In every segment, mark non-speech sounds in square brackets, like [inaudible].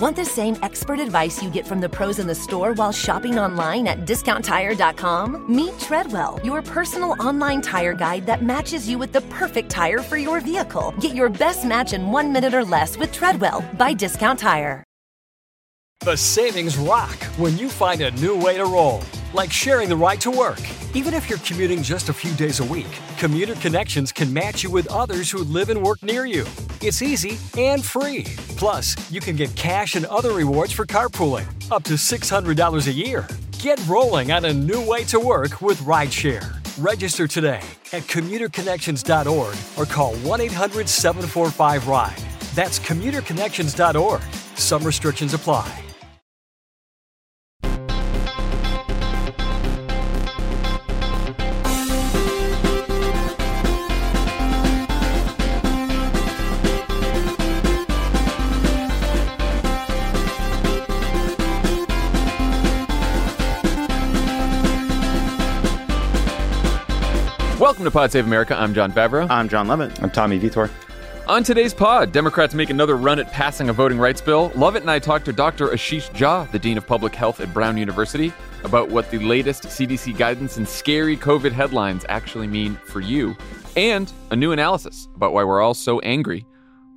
Want the same expert advice you get from the pros in the store while shopping online at discounttire.com? Meet Treadwell, your personal online tire guide that matches you with the perfect tire for your vehicle. Get your best match in one minute or less with Treadwell by Discount Tire. The savings rock when you find a new way to roll, like sharing the ride to work. Even if you're commuting just a few days a week, Commuter Connections can match you with others who live and work near you. It's easy and free. Plus, you can get cash and other rewards for carpooling, up to $600 a year. Get rolling on a new way to work with rideshare. Register today at commuterconnections.org or call 1 800 745 RIDE. That's commuterconnections.org. Some restrictions apply. Welcome to Pod Save America. I'm Jon Favreau. I'm Jon Lovett. I'm Tommy Vietor. On today's pod, Democrats make another run at passing a voting rights bill. Lovett and I talked to Dr. Ashish Jha, the Dean of Public Health at Brown University, about what the latest CDC guidance and scary COVID headlines actually mean for you, and a new analysis about why we're all so angry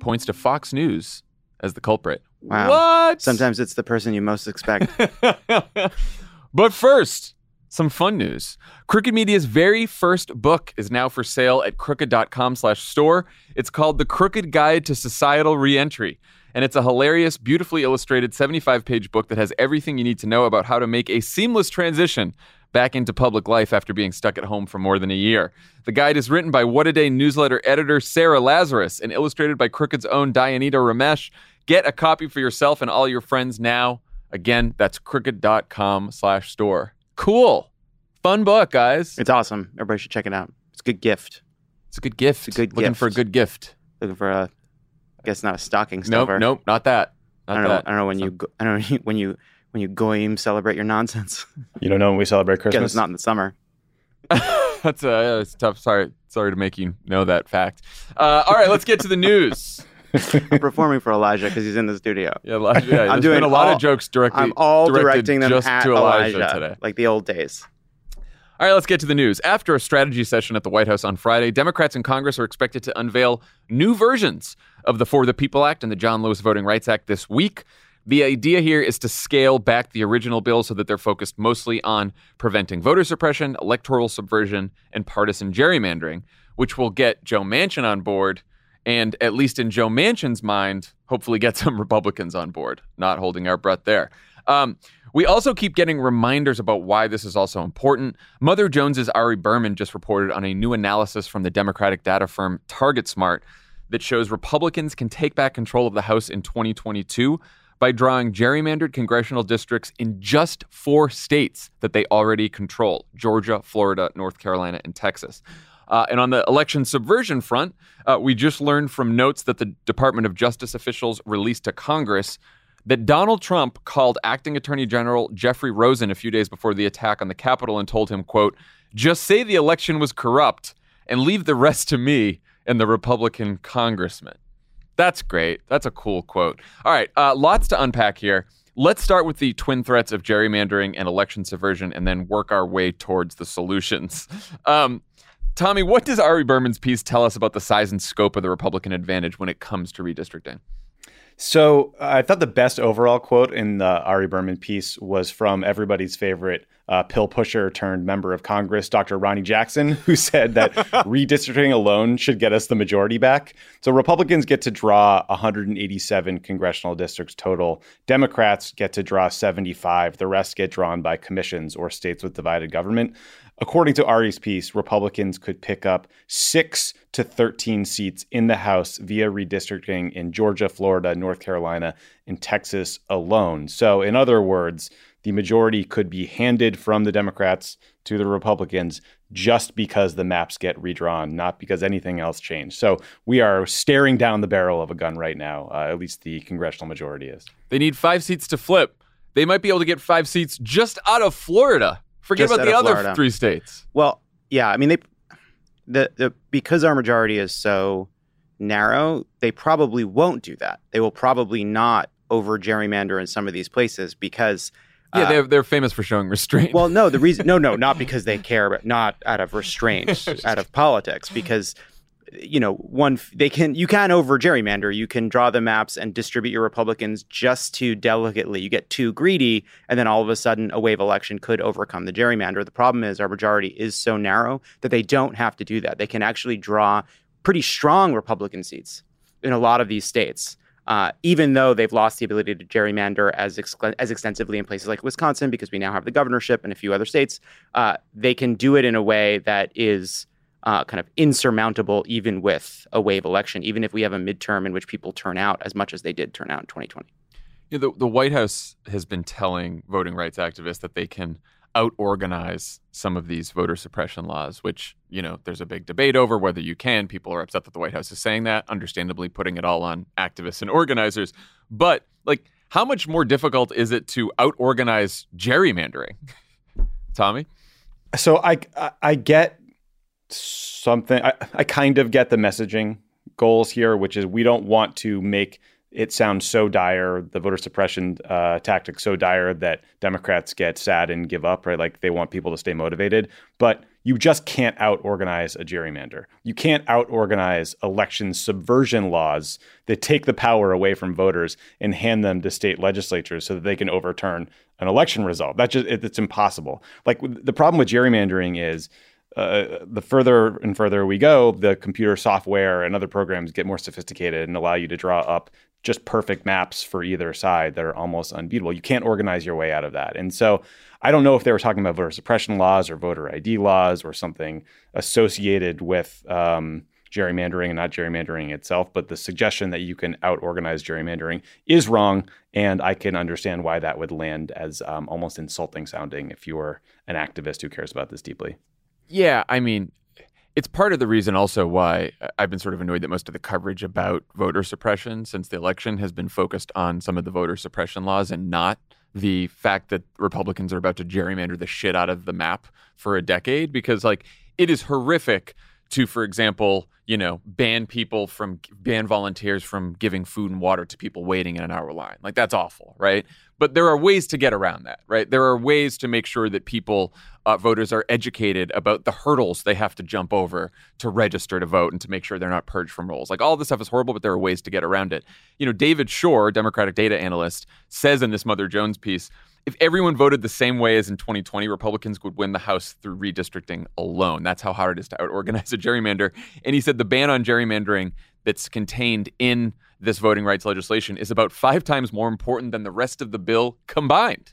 points to Fox News as the culprit. Wow. What? Sometimes it's the person you most expect. [laughs] but first, some fun news. Crooked Media's very first book is now for sale at crooked.com slash store. It's called The Crooked Guide to Societal Reentry. And it's a hilarious, beautifully illustrated 75 page book that has everything you need to know about how to make a seamless transition back into public life after being stuck at home for more than a year. The guide is written by What a Day newsletter editor Sarah Lazarus and illustrated by Crooked's own Dianita Ramesh. Get a copy for yourself and all your friends now. Again, that's crooked.com slash store. Cool. Fun book, guys. It's awesome. Everybody should check it out. It's a good gift. It's a good gift. It's a good Looking gift. for a good gift. Looking for a, I guess not a stocking Nope, stuffer. nope, not that. Not I don't know. that. I don't know when So- you. Go, I don't know [laughs] when you when you goyim celebrate your nonsense. You don't know when we celebrate [laughs] Because Christmas? it's not in the summer. [laughs] That's uh, it's tough. Sorry, sorry to make you know that fact. Uh, all right, let's get to the news. I'm [laughs] performing for Elijah because he's in the studio. Yeah, Elijah, yeah I'm doing been a lot all- of jokes directly. I'm all directing them just at to Elijah, Elijah, today. like the old days. All right, let's get to the news. After a strategy session at the White House on Friday, Democrats in Congress are expected to unveil new versions of the For the People Act and the John Lewis Voting Rights Act this week. The idea here is to scale back the original bill so that they're focused mostly on preventing voter suppression, electoral subversion, and partisan gerrymandering, which will get Joe Manchin on board and, at least in Joe Manchin's mind, hopefully get [laughs] some Republicans on board. Not holding our breath there. Um, we also keep getting reminders about why this is also important. Mother Jones's Ari Berman just reported on a new analysis from the Democratic data firm TargetSmart that shows Republicans can take back control of the House in 2022 by drawing gerrymandered congressional districts in just four states that they already control Georgia, Florida, North Carolina, and Texas. Uh, and on the election subversion front, uh, we just learned from notes that the Department of Justice officials released to Congress that Donald Trump called acting Attorney General Jeffrey Rosen a few days before the attack on the Capitol and told him, quote, just say the election was corrupt and leave the rest to me and the Republican congressman. That's great. That's a cool quote. All right, uh, lots to unpack here. Let's start with the twin threats of gerrymandering and election subversion and then work our way towards the solutions. [laughs] Um, Tommy, what does Ari Berman's piece tell us about the size and scope of the Republican advantage when it comes to redistricting? So I thought the best overall quote in the Ari Berman piece was from everybody's favorite uh, pill pusher turned member of Congress, Dr. Ronnie Jackson, [laughs] who said that [laughs] redistricting alone should get us the majority back. So Republicans get to draw 187 congressional districts total. Democrats get to draw 75. The rest get drawn by commissions or states with divided government. According to Ari's piece, Republicans could pick up six to 13 seats in the House via redistricting in Georgia, Florida, North Carolina, and Texas alone. So, in other words, the majority could be handed from the Democrats to the Republicans just because the maps get redrawn, not because anything else changed. So, we are staring down the barrel of a gun right now, uh, at least the congressional majority is. They need five seats to flip. They might be able to get five seats just out of Florida. Forget about the other three states. Well, yeah, I mean they the the because our majority is so narrow, they probably won't do that. They will probably not over gerrymander in some of these places because Yeah, uh, they're, they're famous for showing restraint. well, no, the reason, no, no, not [laughs] because they care, but not out of restraint, out of politics, because you know, one they can you can over gerrymander, you can draw the maps and distribute your Republicans just too delicately. You get too greedy, and then all of a sudden, a wave election could overcome the gerrymander. The problem is our majority is so narrow that they don't have to do that. They can actually draw pretty strong Republican seats in a lot of these states uh, even though they've lost the ability to gerrymander as ex- as extensively in places like Wisconsin, because we now have the governorship and a few other states, uh, they can do it in a way that is uh, kind of insurmountable, even with a wave election, even if we have a midterm in which people turn out as much as they did turn out in 2020. You know, the, the White House has been telling voting rights activists that they can out organize some of these voter suppression laws, which, you know, there's a big debate over whether you can. People are upset that the White House is saying that, understandably putting it all on activists and organizers. But, like, how much more difficult is it to out organize gerrymandering? [laughs] Tommy? So I, I, I get something, I, I kind of get the messaging goals here, which is we don't want to make it sounds so dire, the voter suppression uh, tactic so dire that Democrats get sad and give up, right? Like they want people to stay motivated. But you just can't out organize a gerrymander. You can't out organize election subversion laws that take the power away from voters and hand them to state legislatures so that they can overturn an election result. That's just it, it's impossible. Like the problem with gerrymandering is uh, the further and further we go, the computer software and other programs get more sophisticated and allow you to draw up just perfect maps for either side that are almost unbeatable. You can't organize your way out of that. And so I don't know if they were talking about voter suppression laws or voter ID laws or something associated with um, gerrymandering and not gerrymandering itself, but the suggestion that you can out organize gerrymandering is wrong. And I can understand why that would land as um, almost insulting sounding if you're an activist who cares about this deeply. Yeah, I mean, it's part of the reason also why I've been sort of annoyed that most of the coverage about voter suppression since the election has been focused on some of the voter suppression laws and not the fact that Republicans are about to gerrymander the shit out of the map for a decade because like it is horrific to for example, you know, ban people from ban volunteers from giving food and water to people waiting in an hour line. Like that's awful, right? But there are ways to get around that, right? There are ways to make sure that people, uh, voters, are educated about the hurdles they have to jump over to register to vote and to make sure they're not purged from rolls. Like all this stuff is horrible, but there are ways to get around it. You know, David Shor, Democratic data analyst, says in this Mother Jones piece if everyone voted the same way as in 2020, Republicans would win the House through redistricting alone. That's how hard it is to out organize a gerrymander. And he said the ban on gerrymandering that's contained in this voting rights legislation is about five times more important than the rest of the bill combined.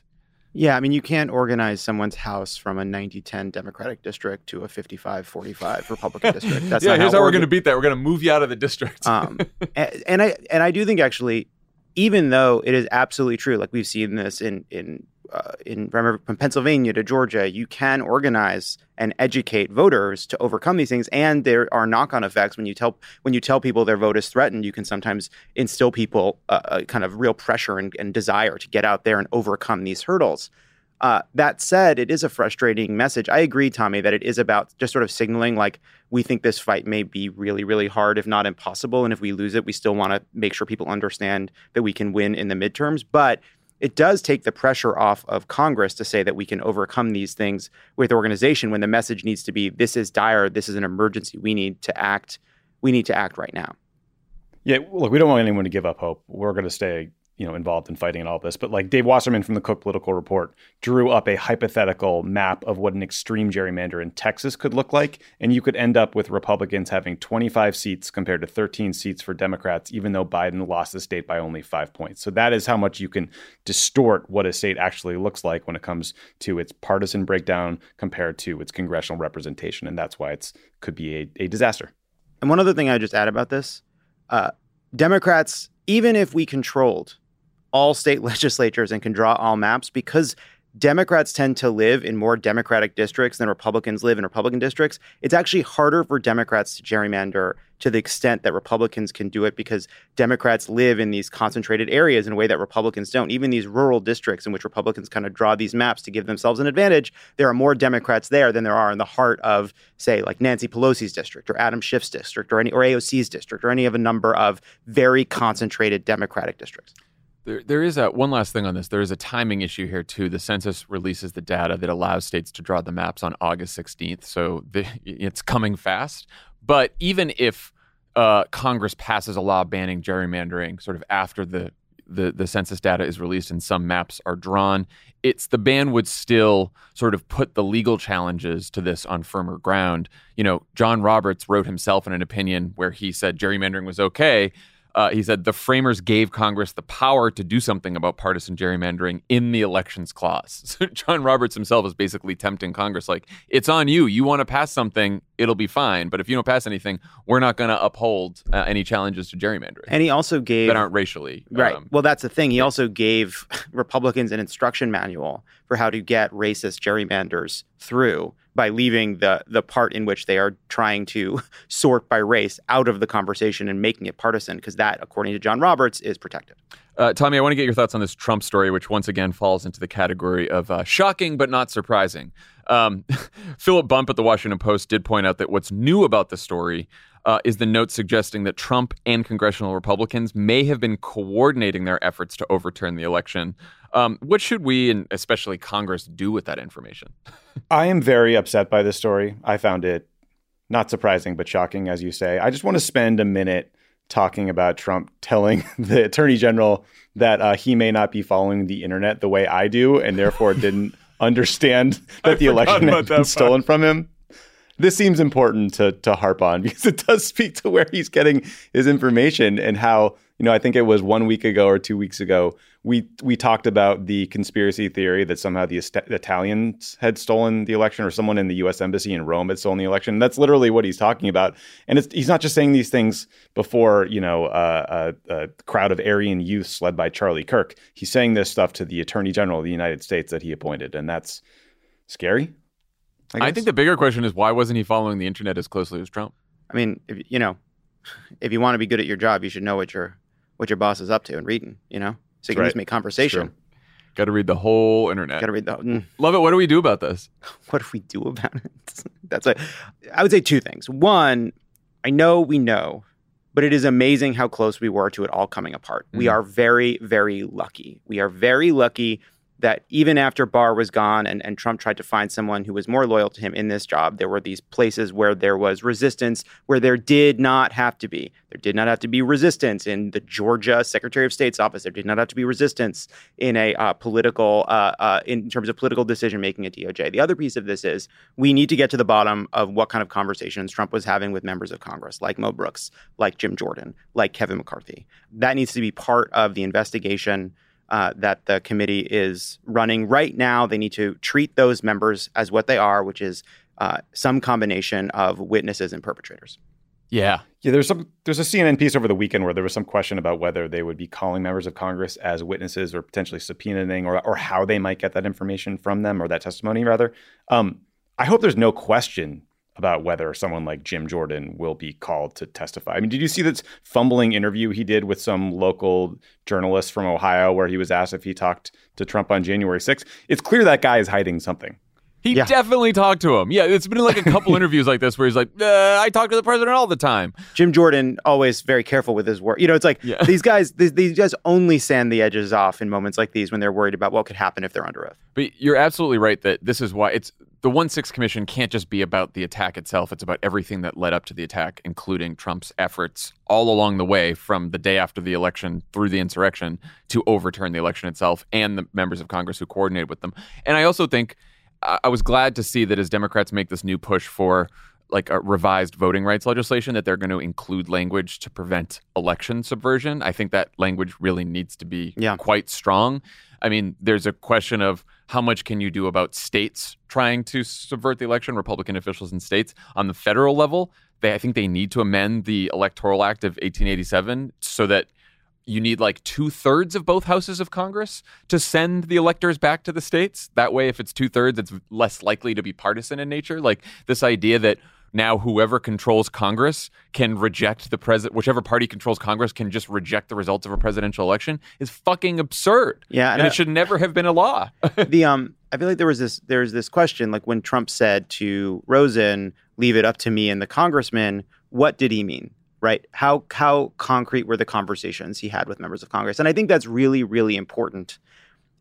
Yeah, I mean, you can't organize someone's house from a 90-10 Democratic district to a 55-45 Republican [laughs] district. That's yeah, here's how, how we're going to beat that. We're going to move you out of the district. um, [laughs] and, and I and I do think actually, even though it is absolutely true, like we've seen this in in uh, in from Pennsylvania to Georgia, you can organize and educate voters to overcome these things, and there are knock-on effects when you tell when you tell people their vote is threatened. You can sometimes instill people uh, a kind of real pressure and, and desire to get out there and overcome these hurdles. Uh, that said, it is a frustrating message. I agree, Tommy, that it is about just sort of signaling like we think this fight may be really, really hard, if not impossible. And if we lose it, we still want to make sure people understand that we can win in the midterms. But it does take the pressure off of Congress to say that we can overcome these things with organization when the message needs to be this is dire, this is an emergency. We need to act. We need to act right now. Yeah, look, we don't want anyone to give up hope. We're going to stay, you know, involved in fighting and all this. But like Dave Wasserman from the Cook Political Report drew up a hypothetical map of what an extreme gerrymander in Texas could look like, and you could end up with Republicans having 25 seats compared to 13 seats for Democrats, even though Biden lost the state by only five points. So that is how much you can distort what a state actually looks like when it comes to its partisan breakdown compared to its congressional representation, and that's why it's could be a, a disaster. And one other thing I just add about this uh, Democrats, even if we controlled all state [laughs] legislatures and can draw all maps, because Democrats tend to live in more Democratic districts than Republicans live in Republican districts, it's actually harder for Democrats to gerrymander to the extent that Republicans can do it because Democrats live in these concentrated areas in a way that Republicans don't. Even these rural districts in which Republicans kind of draw these maps to give themselves an advantage, there are more Democrats there than there are in the heart of, say, like Nancy Pelosi's district or Adam Schiff's district or any or AOC's district or any of a number of very concentrated Democratic districts. There, there is a one last thing on this. There is a timing issue here too. The census releases the data that allows states to draw the maps on August 16th, so the, [laughs] it's coming fast. But even if uh, Congress passes a law banning gerrymandering, sort of after the the, the census data is released and some maps are drawn, it's the ban would still sort of put the legal challenges to this on firmer ground. You know, John Roberts wrote himself in an opinion where he said gerrymandering was okay, uh, he said the framers gave Congress the power to do something about partisan gerrymandering in the elections clause. [laughs] So John Roberts himself is basically tempting Congress, like, it's on you. You want to pass something, it'll be fine. But if you don't pass anything, we're not going to uphold uh, any challenges to gerrymandering. And he also gave that aren't racially right. Um, well, that's the thing. He also gave [laughs] Republicans an instruction manual for how to get racist gerrymanders through by leaving the the part in which they are trying to [laughs] sort by race out of the conversation and making it partisan, because that, according to John Roberts, is protected. Uh, Tommy, I want to get your thoughts on this Trump story, which once again falls into the category of uh, shocking but not surprising. Um, [laughs] Philip Bump at the Washington Post did point out that what's new about the story uh, is the note suggesting that Trump and congressional Republicans may have been coordinating their efforts to overturn the election. Um, what should we, and especially Congress, do with that information? [laughs] I am very upset by this story. I found it not surprising, but shocking, as you say. I just want to spend a minute talking about Trump telling [laughs] the attorney general that uh, he may not be following the internet the way I do, and therefore didn't [laughs] understand that the election had been stolen from him. This seems important to to harp on [laughs] because it does speak to where he's getting his information and how you know I think it was one week ago or two weeks ago we we talked about the conspiracy theory that somehow the Italians had stolen the election or someone in the U.S. embassy in Rome had stolen the election. That's literally what he's talking about, and he's not just saying these things before you know uh, a, a, crowd of Aryan youths led by Charlie Kirk. He's saying this stuff to the Attorney General of the United States that he appointed, and that's scary. I, I think the bigger question is why wasn't he following the internet as closely as Trump? I mean, if, you know, if you want to be good at your job, you should know what your what your boss is up to and reading. You know so you can right. just make conversation. Got to read the whole internet. Got to read the. Mm. Love it. What do we do about this? [laughs] what do we do about it? [laughs] That's a. I would say two things. One, I know we know, but it is amazing how close we were to it all coming apart. Mm. We are very, very lucky. We are very lucky that even after Barr was gone and, and Trump tried to find someone who was more loyal to him in this job, there were these places where there was resistance, where there did not have to be. There did not have to be resistance in the Georgia Secretary of State's office. There did not have to be resistance in a uh, political, uh, uh, in terms of political decision making at DOJ. The other piece of this is we need to get to the bottom of what kind of conversations Trump was having with members of Congress, like Mo Brooks, like Jim Jordan, like Kevin McCarthy. That needs to be part of the investigation uh, that the committee is running right now. They need to treat those members as what they are, which is uh, some combination of witnesses and perpetrators. Yeah, yeah. There's some. There's a CNN piece over the weekend where there was some question about whether they would be calling members of Congress as witnesses or potentially subpoenaing, or or how they might get that information from them or that testimony rather. Um, I hope there's no question about whether someone like Jim Jordan will be called to testify. I mean, did you see that fumbling interview he did with some local journalist from Ohio where he was asked if he talked to Trump on January 6th? It's clear that guy is hiding something. He yeah. definitely talked to him. Yeah, it's been like a couple [laughs] interviews like this where he's like, uh, "I talk to the president all the time." Jim Jordan always very careful with his work. You know, it's like yeah. these guys. These, these, guys only sand the edges off in moments like these when they're worried about what could happen if they're under oath. But you're absolutely right that this is why it's the one six commission can't just be about the attack itself. It's about everything that led up to the attack, including Trump's efforts all along the way, from the day after the election through the insurrection to overturn the election itself, and the members of Congress who coordinated with them. And I also think I was glad to see that as Democrats make this new push for like a revised voting rights legislation that they're going to include language to prevent election subversion. I think that language really needs to be yeah. quite strong. I mean, there's a question of how much can you do about states trying to subvert the election, Republican officials in states on the federal level. They, I think they need to amend the Electoral Act of 1887 so that you need like two thirds of both houses of Congress to send the electors back to the states. That way, if it's two thirds, it's less likely to be partisan in nature. Like this idea that now whoever controls Congress can reject the president, whichever party controls Congress can just reject the results of a presidential election is fucking absurd. Yeah, and, it should never have been a law. [laughs] the um, I feel like there was this there's this question like when Trump said to Rosen, "Leave it up to me and the congressman." What did he mean? right? How how concrete were the conversations he had with members of Congress? And I think that's really really important.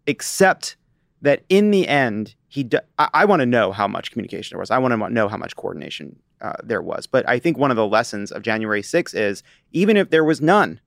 Except that in the end, he d- I, I want to know how much communication there was. I want to know how much coordination uh, there was. But I think one of the lessons of January 6th is even if there was none,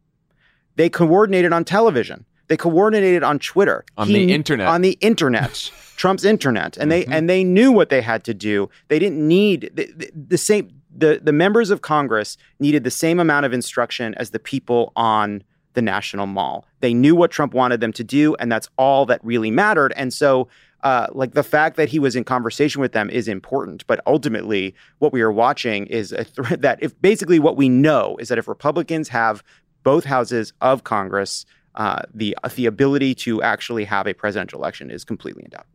they coordinated on television. They coordinated on Twitter, On He- the internet. on the internet, [laughs] Trump's internet, and they and they knew what they had to do. They didn't need the, the, the same. The the members of Congress needed the same amount of instruction as the people on the National Mall. They knew what Trump wanted them to do, and that's all that really mattered. And so. Uh, like the fact that he was in conversation with them is important, but ultimately, what we are watching is a threat [laughs] that if basically what we know is that if Republicans have both houses of Congress, uh, the the ability to actually have a presidential election is completely in doubt.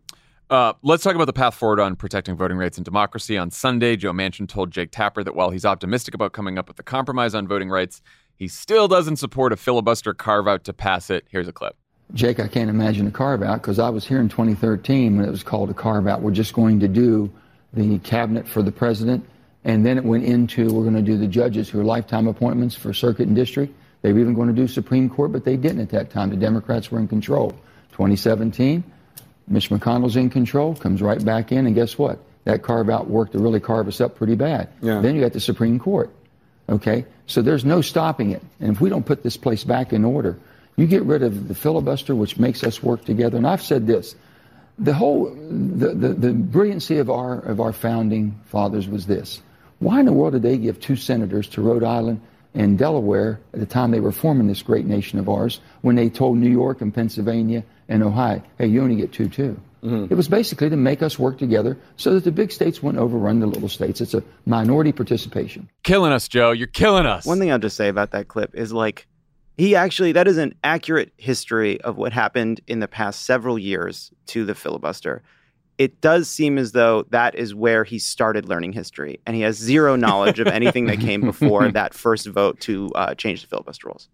Uh, let's talk about the path forward on protecting voting rights and democracy. On Sunday, Joe Manchin told Jake Tapper that while he's optimistic about coming up with a compromise on voting rights, he still doesn't support a filibuster carve out to pass it. Here's a clip. Jake, I can't imagine a carve out because I was here in 2013 when it was called a carve out. We're just going to do the cabinet for the president. And then it went into we're going to do the judges who are lifetime appointments for circuit and district. They were even going to do Supreme Court, but they didn't at that time. The Democrats were in control. 2017, Mitch McConnell's in control, comes right back in, and guess what? That carve out worked to really carve us up pretty bad. Yeah. Then you got the Supreme Court. Okay? So there's no stopping it. And if we don't put this place back in order, you get rid of the filibuster, which makes us work together. And I've said this the whole the, the, the brilliancy of our of our founding fathers was this. Why in the world did they give two senators to Rhode Island and Delaware at the time they were forming this great nation of ours when they told New York and Pennsylvania and Ohio, hey, you only get two too. Mm-hmm. It was basically to make us work together so that the big states wouldn't overrun the little states. It's a minority participation. Killing us, Joe. You're killing us. One thing I'll just say about that clip is like he actually that is an accurate history of what happened in the past several years to the filibuster. It does seem as though that is where he started learning history, and he has zero knowledge of anything that came before [laughs] that first vote to uh, change the filibuster rules.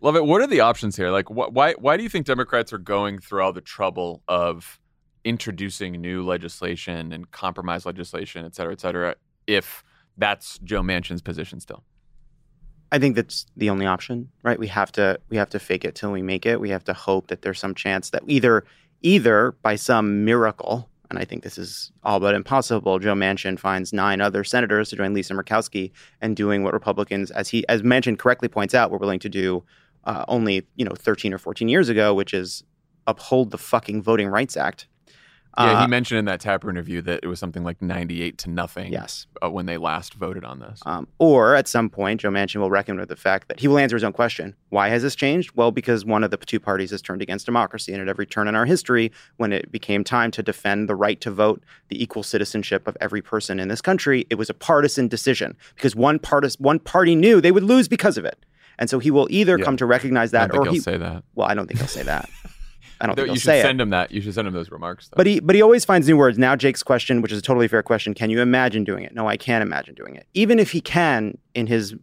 Love it. What are the options here? Like, wh- why why do you think Democrats are going through all the trouble of introducing new legislation and compromise legislation, et cetera, et cetera, if that's Joe Manchin's position still? I think that's the only option, right? We have to we have to fake it till we make it. We have to hope that there's some chance that either either by some miracle, and I think this is all but impossible, Joe Manchin finds nine other senators to join Lisa Murkowski and doing what Republicans, as he as Manchin correctly points out, were willing to do uh, only you know 13 or 14 years ago, which is uphold the fucking Voting Rights Act. Yeah, Uh, he mentioned in that Tapper interview that it was something like 98 to nothing Yes. uh, when they last voted on this. Um, or at some point, Joe Manchin will reckon with the fact that he will answer his own question. Why has this changed? Well, because one of the two parties has turned against democracy. And at every turn in our history, when it became time to defend the right to vote, the equal citizenship of every person in this country, it was a partisan decision because one, partis- one party knew they would lose because of it. And so he will either come to recognize that or he'll he. say that. Well, I don't think he'll say that. [laughs] I don't Though think you should say it. send him that. You should send him those remarks. Though. But he but he always finds new words. Now Jake's question, which is a totally fair question, can you imagine doing it? No, I can't imagine doing it. Even if he can, in his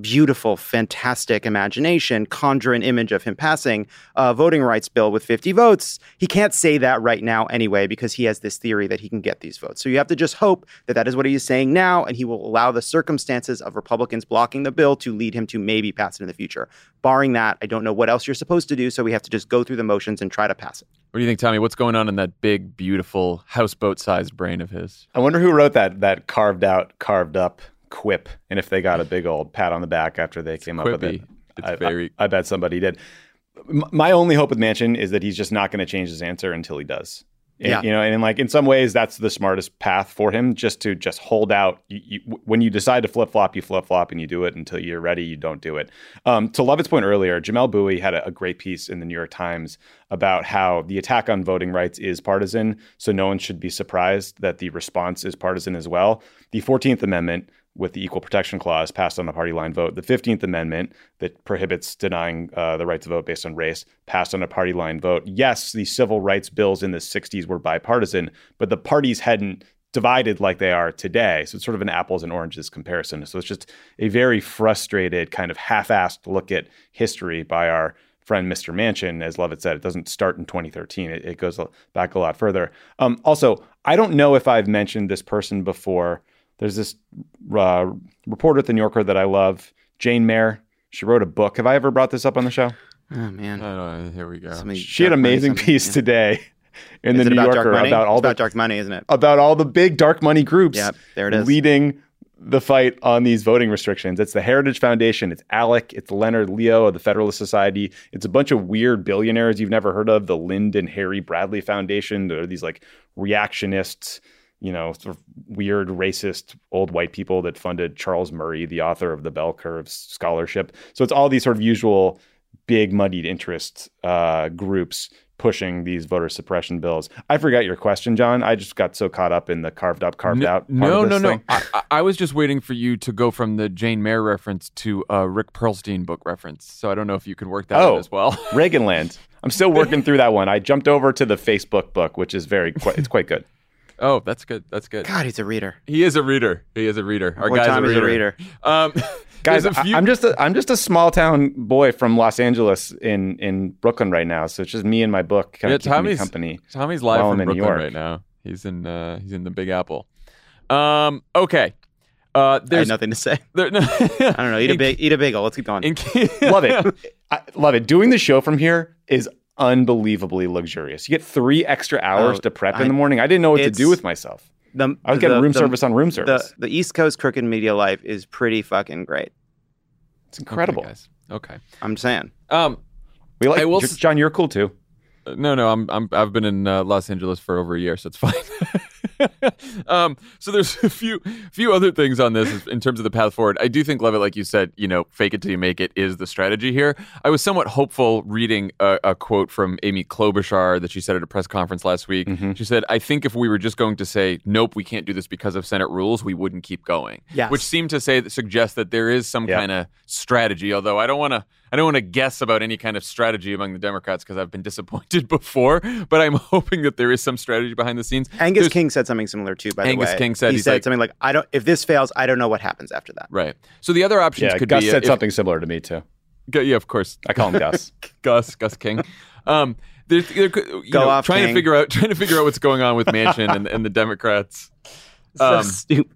beautiful, fantastic imagination, conjure an image of him passing a voting rights bill with 50 votes, he can't say that right now anyway because he has this theory that he can get these votes. So you have to just hope that that is what he is saying now, and he will allow the circumstances of Republicans blocking the bill to lead him to maybe pass it in the future. Barring that, I don't know what else you're supposed to do. So we have to just go through the motions and try to pass it. what do you think, Tommy? What's going on in that big, beautiful houseboat-sized brain of his? I wonder who wrote that that carved out, carved up quip, and if they got a big old pat on the back after they came up with it. It's I, very- I, I bet somebody did. M- My only hope with Manchin is that he's just not going to change his answer until he does. And, Yeah. You know, and like in some ways, that's the smartest path for him, just to just hold out. You, you, when you decide to flip flop, you flip flop, and you do it until you're ready. You don't do it. Um, to Lovett's point earlier, Jamelle Bouie had a, a great piece in the New York Times about how the attack on voting rights is partisan. So no one should be surprised that the response is partisan as well. The Fourteenth Amendment with the Equal Protection Clause passed on a party line vote. The 15th Amendment that prohibits denying uh, the right to vote based on race passed on a party line vote. Yes, the civil rights bills in the 60s were bipartisan, but the parties hadn't divided like they are today. So it's sort of an apples and oranges comparison. So it's just a very frustrated, kind of half assed look at history by our friend Mr. Manchin. As Lovett said, it doesn't start in 2013, it, it goes back a lot further. Um, also, I don't know if I've mentioned this person before. There's this uh, reporter at the New Yorker that I love, Jane Mayer. She wrote a book. Have I ever brought this up on the show? Oh man, I don't know. Here we go. Somebody- She had an amazing piece yeah. today in Is the New about Yorker dark about all It's the about dark money, isn't it? about all the big dark money groups Yep, there it is. leading the fight on these voting restrictions. It's the Heritage Foundation, it's ALEC, it's Leonard Leo of the Federalist Society, it's a bunch of weird billionaires you've never heard of, the Lynde and Harry Bradley Foundation. There are these like reactionists, you know, sort of weird racist old white people that funded Charles Murray, the author of the Bell Curve Scholarship. So it's all these sort of usual big muddied interest uh, groups pushing these voter suppression bills. I forgot your question, John. I just got so caught up in the carved up, carved No, out. Part no, of no, no. I- I was just waiting for you to go from the Jane Mayer reference to a Rick Perlstein book reference. So I don't know if you could work that Oh. out as well. Reaganland. I'm still working through that one. I jumped over to the Facebook book, which is very quite, it's quite good. Oh, that's good. That's good. God, he's a reader. He is a reader. He is a reader. Our Boy, guy's Tom a reader. a reader. Um, [laughs] Guys, a few- I, am just a, I'm just a small town boy from Los Angeles in in Brooklyn right now. So it's just me and my book kind yeah, of Tommy's company. Tommy's live from I'm Brooklyn York. right now. He's in uh, he's in the Big Apple. Um, okay. Uh, I there's nothing to say. [laughs] there, no, [laughs] I don't know. Eat a big, eat a bagel. Let's keep going. in, Love it. I love it. Doing the show from here is unbelievably luxurious. You get three extra hours Oh, to prep I- in the morning. I didn't know what to do with myself. The, I was getting the- room the- service on room service. the East Coast crooked media life is pretty fucking great. it's incredible. Okay, guys. Okay. I'm saying. Um, we like I will J- s- John. You're cool too. No, no, I'm I'm I've been in uh, Los Angeles for over a year, so it's [laughs] fine. um, so there's a few few other things on this in terms of the path forward. I do think Lovett, like you said, you know, fake it till you make it is the strategy here. I was somewhat hopeful reading a, a quote from Amy Klobuchar that she said at a press conference last week. She said, "I think if we were just going to say nope, we can't do this because of Senate rules, we wouldn't keep going." Yes. which seemed to say suggest that there is some Yeah. kind of strategy. Although I don't want to. I don't want to guess about any kind of strategy among the Democrats because I've been [laughs] disappointed before. But I'm [laughs] hoping that there is some strategy behind the scenes. Angus There's- King said something similar too. By Angus the way, Angus King said he said like- something like, "I don't. If this fails, I don't know what happens after that." Right. So the other options Yeah, could Gus be Gus said if- something similar to me too. Yeah, of course. I call him [laughs] Gus. Gus, Gus King. Um, there, there, could- you Go know, off, trying to figure out trying to figure out what's going on with Manchin and, and the Democrats. So Um, stupid.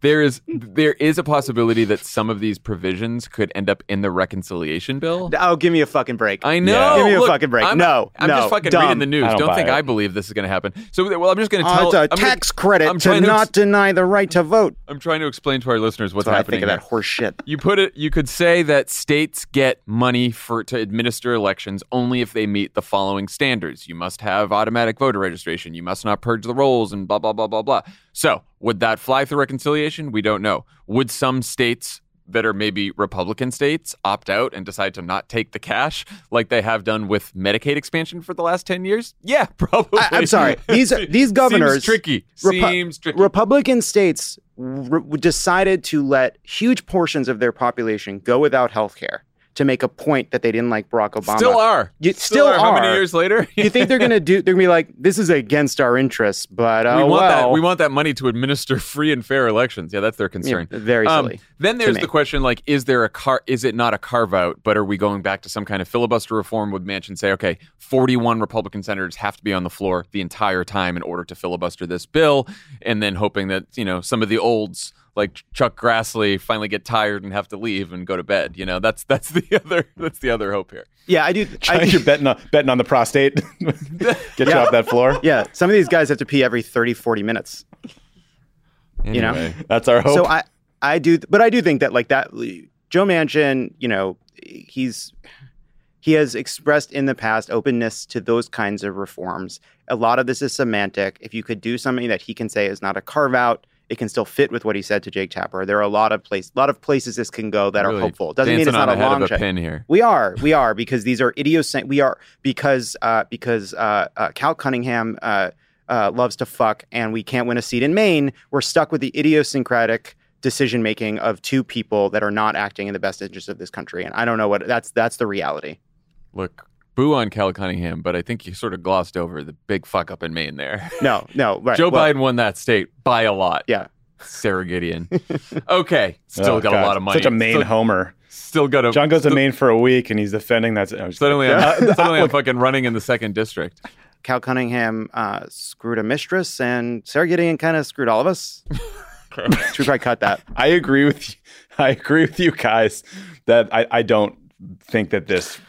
There is there is a possibility that some of these provisions could end up in the reconciliation bill. Oh, give me a fucking break. I know. Yeah. Give me a fucking break. I'm, No, I'm no, just fucking dumb. reading the news. I don't Don't, think it. I believe this is going to happen. So, well, I'm just going to tell. it's a I'm gonna- tax credit I'm to to not ex- deny the right to vote. I'm trying to explain to our listeners what's That's what I happening. think of that horse shit. You put it. You could say that states get money for to administer elections only if they meet the following standards. You must have automatic voter registration. You must not purge the rolls, and blah blah blah blah blah. So, would that fly through reconciliation? We don't know. Would some states that are maybe Republican states opt out and decide to not take the cash like they have done with Medicaid expansion for the last ten years? Yeah, [laughs] probably. I, am sorry. These [laughs] these governors seems tricky. Repu- seems tricky. Republican states re- decided to let huge portions of their population go without health care to make a point that they didn't like Barack Obama. Still are. You- still How many years later? you think they're gonna do? They're gonna be like, "This is against our interests," but uh, we want well, that. We want that money to administer [laughs] free and fair elections. Yeah, that's their concern. very Um, silly then there's the question: like, is there a car? Is it not a carve out? But are we going back to some kind of filibuster reform? Would Manchin say, okay, 41 Republican senators have to be on the floor the entire time in order to filibuster this bill, and then hoping that you know some of the olds like Chuck Grassley finally get tired and have to leave and go to bed. You know, that's that's [laughs] the other that's the other hope here. yeah, I do. [laughs] I, John, you're betting on, betting on the prostate. [laughs] Get you off that floor. yeah, some of these guys have to pee every 30, 40 minutes. You know? That's our hope. So I, I do, but I do think that like that, Joe Manchin, you know, he's he has expressed in the past openness to those kinds of reforms. A lot of this is semantic. If you could do something that he can say is not a carve out, it can still fit with what he said to Jake Tapper. There are a lot of place, a lot of places this can go that Really are hopeful. Doesn't mean it's not a long of a shot. pin here. We are, we are, because these are idiosyncratic. We are because uh, because uh, uh, Cal Cunningham uh, uh, loves to fuck, and we can't win a seat in Maine. We're stuck with the idiosyncratic decision making of two people that are not acting in the best interest of this country, and I don't know what that's. That's the reality. Look, boo on Cal Cunningham, but I think you sort of glossed over the big fuck up in Maine there. [laughs] No, no, right. Joe well, Biden won that state by a lot. Yeah, Sara Gideon. [laughs] okay, still Oh, got God. a lot of money. Such a Maine Still, homer. still got a. John goes to Maine for a week and he's defending that. I'm just Suddenly, kidding. I'm, suddenly I'm fucking running in the second district. Cal Cunningham uh, screwed a mistress, and Sara Gideon kind of screwed all of us. [laughs] Should we probably cut that? I agree with you. I agree with you guys that I, I don't think that this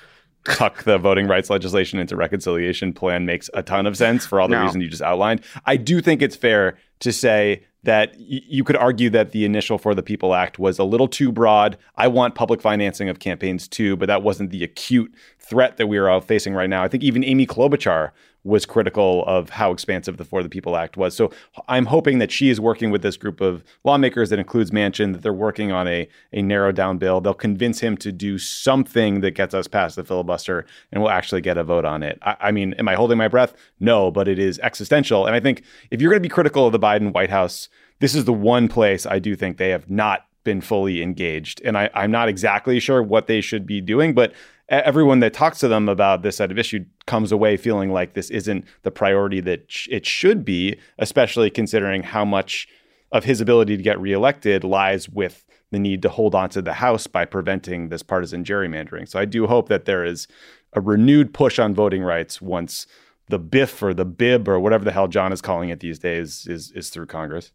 tuck the voting rights legislation into reconciliation plan makes a ton of sense for all the No. reasons you just outlined. I do think it's fair to say that y- you could argue that the initial For the People Act was a little too broad. I want public financing of campaigns too, but that wasn't the acute threat that we are all facing right now. I think even Amy Klobuchar was critical of how expansive the For the People Act was. So I'm hoping that she is working with this group of lawmakers that includes Manchin, that they're working on a, a narrowed down bill. They'll convince him to do something that gets us past the filibuster and we'll actually get a vote on it. I, I mean, am I holding my breath? No, but it is existential. And I think if you're going to be critical of the Biden White House, this is the one place I do think they have not been fully engaged. And I, I'm not exactly sure what they should be doing, but everyone that talks to them about this set of issue comes away feeling like this isn't the priority that it should be, especially considering how much of his ability to get reelected lies with the need to hold on to the House by preventing this partisan gerrymandering. So I do hope that there is a renewed push on voting rights once the biff or the BIB or whatever the hell John is calling it these days is is through Congress.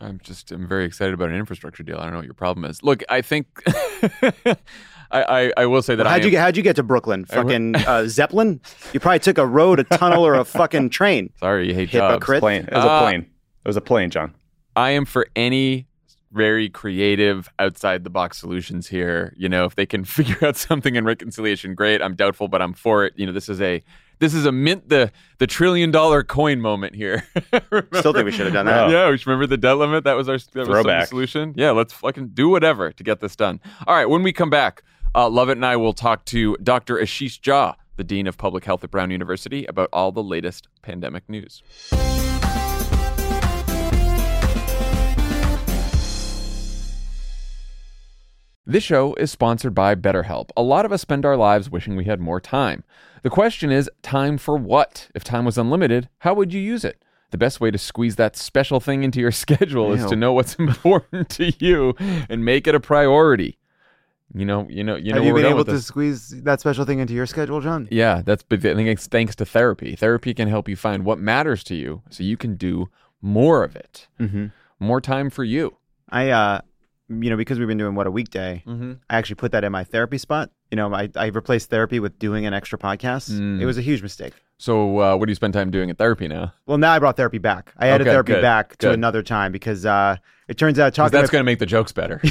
I'm just I'm very excited about an infrastructure deal. I don't know what your problem is. Look, I think [laughs] I, I I will say that I How'd you am- get? How'd you get to Brooklyn? Fucking [laughs] uh, Zeppelin? You probably took a road, a tunnel, or a fucking [laughs] train. Sorry, you hate jobs. Hypocrite. Plane. It was Uh, a plane. It was a plane, John. I am for any very creative outside the box solutions here. You know, if they can figure out something in reconciliation, great. I'm doubtful, but I'm for it. You know, this is a this is a mint the the trillion dollar coin moment here. [laughs] Still think we should have done that. Yeah, we should remember the debt limit. That was our that was Throwback. solution. Yeah, let's fucking do whatever to get this done. All right, when we come back, uh, Lovett and I will talk to Dr. Ashish Jha, the Dean of Public Health at Brown University, about all the latest pandemic news. This show is sponsored by BetterHelp. A lot of us spend our lives wishing we had more time. The question is, time for what? If time was unlimited, how would you use it? The best way to squeeze that special thing into your [laughs] schedule is to know what's [laughs] important to you and make it a priority. You know, you know, you know. Have you been able to squeeze that special thing into your schedule, John? Yeah, that's I think it's thanks to therapy. Therapy can help you find what matters to you, so you can do more of it. Mm-hmm. More time for you. I, uh, you know, because we've been doing what a weekday, Mm-hmm. I actually put that in my therapy spot. You know, I, I replaced therapy with doing an extra podcast. Mm. It was a huge mistake. So, uh, what do you spend time doing at therapy now? Well, now I brought therapy back. I added Okay, therapy good, back to another time because uh, it turns out talking that's going to make the jokes better. [laughs]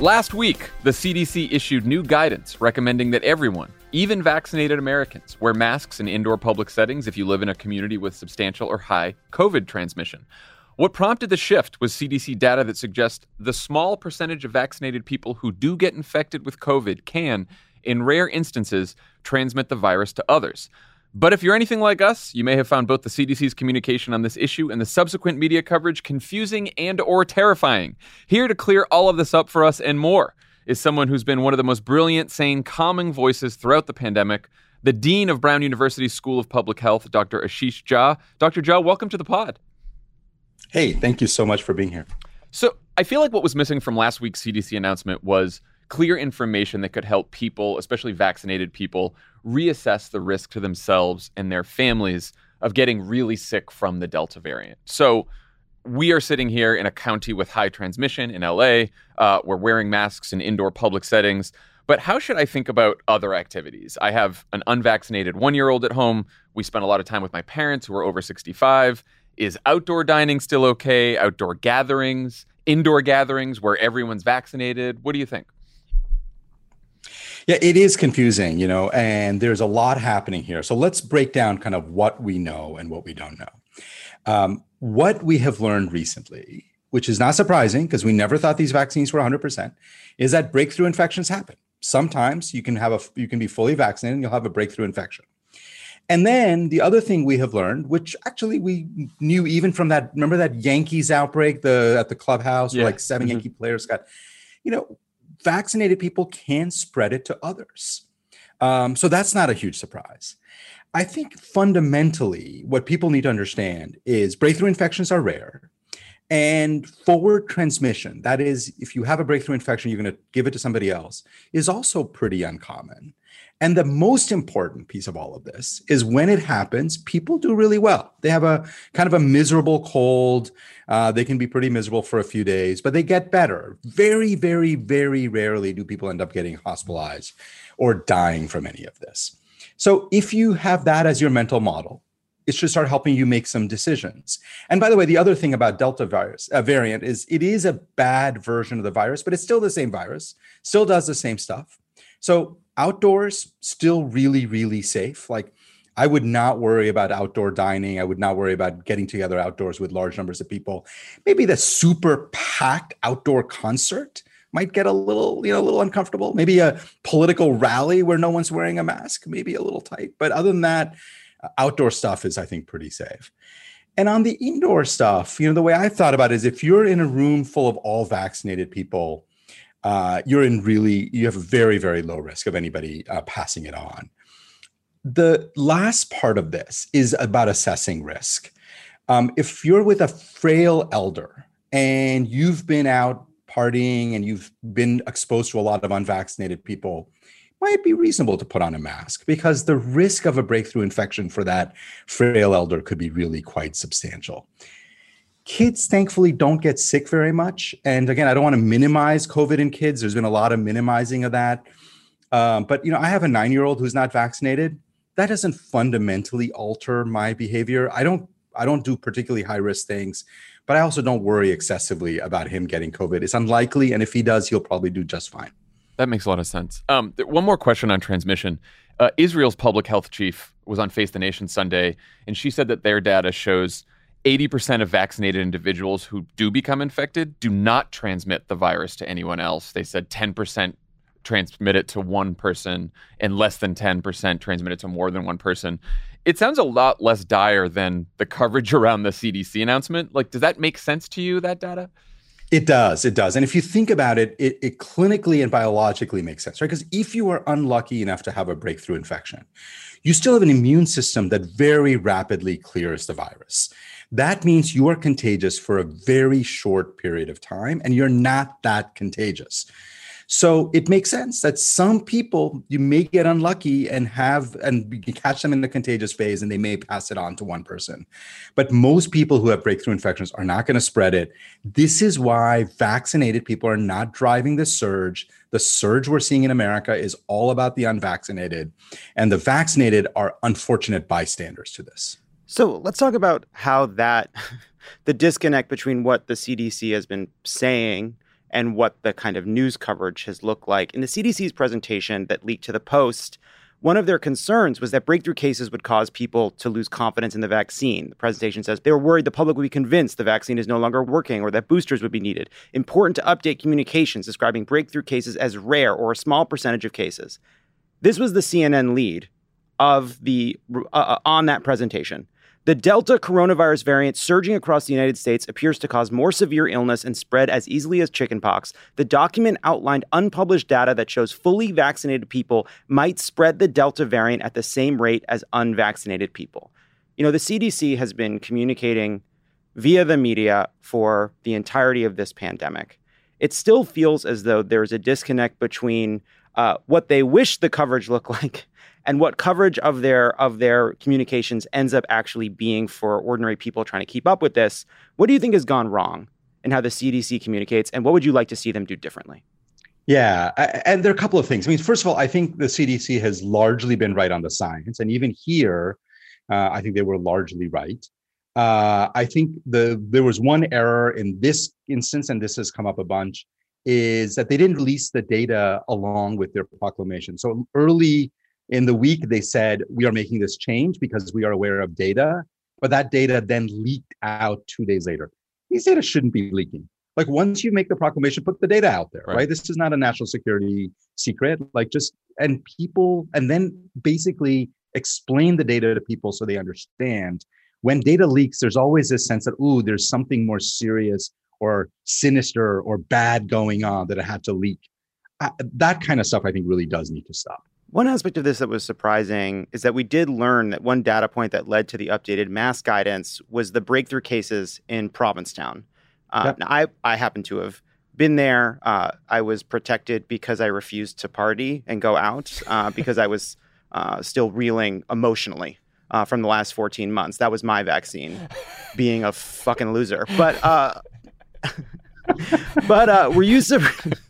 Last week, the CDC issued new guidance recommending that everyone, even vaccinated Americans, wear masks in indoor public settings if you live in a community with substantial or high COVID transmission. What prompted the shift was CDC data that suggests the small percentage of vaccinated people who do get infected with COVID can, in rare instances, transmit the virus to others. But if you're anything like us, you may have found both the CDC's communication on this issue and the subsequent media coverage confusing and or terrifying. Here to clear all of this up for us and more is someone who's been one of the most brilliant, sane, calming voices throughout the pandemic, the Dean of Brown University's School of Public Health, Dr. Ashish Jha. Dr. Jha, welcome to the pod. Hey, thank you so much for being here. So I feel like what was missing from last week's CDC announcement was clear information that could help people, especially vaccinated people, reassess the risk to themselves and their families of getting really sick from the Delta variant. So we are sitting here in a county with high transmission in LA. Uh, we're wearing masks in indoor public settings. But how should I think about other activities? I have an unvaccinated one year old at home. We spend a lot of time with my parents who are over 65. Is outdoor dining still okay? Outdoor gatherings, indoor gatherings where everyone's vaccinated? What do you think? Yeah, it is confusing, you know, and there's a lot happening here. So let's break down kind of what we know and what we don't know. Um, what we have learned recently, which is not surprising because we never thought these vaccines were 100%, is that breakthrough infections happen. Sometimes you can have a you can be fully vaccinated and you'll have a breakthrough infection. And then the other thing we have learned, which actually we knew even from that, remember that Yankees outbreak the at the clubhouse Yeah. where like 7 Mhm. Yankee players got, you know, vaccinated people can spread it to others. Um, so that's not a huge surprise. I think fundamentally, what people need to understand is breakthrough infections are rare. And forward transmission, that is, if you have a breakthrough infection, you're going to give it to somebody else, is also pretty uncommon. And the most important piece of all of this is when it happens, people do really well. They have a kind of a miserable cold. Uh, they can be pretty miserable for a few days, but they get better. Very, very, very rarely do people end up getting hospitalized or dying from any of this. So if you have that as your mental model, it should start helping you make some decisions. And by the way, the other thing about Delta virus uh, variant is it is a bad version of the virus, but it's still the same virus, still does the same stuff. So outdoors, still really, really safe. Like I would not worry about outdoor dining. I would not worry about getting together outdoors with large numbers of people. Maybe the super packed outdoor concert might get a little, you know, a little uncomfortable. Maybe a political rally where no one's wearing a mask, maybe a little tight. But other than that, uh, outdoor stuff is, I think, pretty safe. And on the indoor stuff, you know, the way I thought about it is if you're in a room full of all vaccinated people, uh, you're in really, you have a very, very low risk of anybody uh, passing it on. The last part of this is about assessing risk. Um, if you're with a frail elder and you've been out partying and you've been exposed to a lot of unvaccinated people, might be reasonable to put on a mask because the risk of a breakthrough infection for that frail elder could be really quite substantial. Kids, thankfully, don't get sick very much. And again, I don't want to minimize COVID in kids. There's been a lot of minimizing of that. Um, but you know, I have a nine-year-old who's not vaccinated. That doesn't fundamentally alter my behavior. I don't. I don't do particularly high-risk things, but I also don't worry excessively about him getting COVID. It's unlikely, and if he does, he'll probably do just fine. That makes a lot of sense. Um, one more question on transmission. Uh, Israel's public health chief was on Face the Nation Sunday, and she said that their data shows 80% of vaccinated individuals who do become infected do not transmit the virus to anyone else. They said 10% transmit it to one person, and less than 10% transmit it to more than one person. It sounds a lot less dire than the coverage [laughs] around the CDC announcement. Like, does that make sense to you, that data? It does. It does. And if you think about it, it, it clinically and biologically makes sense, right? Because if you are unlucky enough to have a breakthrough infection, you still have an immune system that very rapidly clears the virus. That means you are contagious for a very short period of time and you're not that contagious. So it makes sense that some people you may get unlucky and have and catch them in the contagious phase and they may pass it on to one person. But most people who have breakthrough infections are not going to spread it. This is why vaccinated people are not driving the surge. The surge we're seeing in America is all about the unvaccinated, and the vaccinated are unfortunate bystanders to this. So let's talk about how that, [laughs] the disconnect between what the CDC has been saying and what the kind of news coverage has looked like. In the CDC's presentation that leaked to the Post, one of their concerns was that breakthrough cases would cause people to lose confidence in the vaccine. The presentation says they were worried the public would be convinced the vaccine is no longer working or that boosters would be needed. Important to update communications describing breakthrough cases as rare or a small percentage of cases. This was the CNN lead of the uh, on that presentation. The Delta coronavirus variant surging across the United States appears to cause more severe illness and spread as easily as chickenpox. The document outlined unpublished data that shows fully vaccinated people might spread the Delta variant at the same rate as unvaccinated people. You know, the CDC has been communicating via the media for the entirety of this pandemic. It still feels as though there's a disconnect between uh, what they wish the coverage looked [laughs] like and what coverage of their of their communications ends up actually being for ordinary people trying to keep up with this. What do you think has gone wrong in how the CDC communicates, and what would you like to see them do differently? Yeah, and there are a couple of things. I mean, first of all, I think the CDC has largely been right on the science, and even here, uh, I think they were largely right. Uh, I think the there was one error in this instance, and this has come up a bunch, is that they didn't release the data along with their proclamation. So early in the week, they said we are making this change because we are aware of data, but that data then leaked out two days later. These data shouldn't be leaking like once you make the proclamation put the data out there right. right. this is not a national security secret like just and people and then basically explain the data to people so they understand. When data leaks, there's always this sense that, ooh, there's something more serious or sinister or bad going on that it had to leak. Uh, that kind of stuff, I think, really does need to stop. One aspect of this that was surprising is that we did learn that one data point that led to the updated mask guidance was the breakthrough cases in Provincetown. Uh, yep. I, I happen to have been there. Uh, I was protected because I refused to party and go out uh, [laughs] because I was uh, still reeling emotionally uh, from the last 14 months. That was my vaccine, being a fucking loser. But [laughs] uh, but were you surprised? [laughs]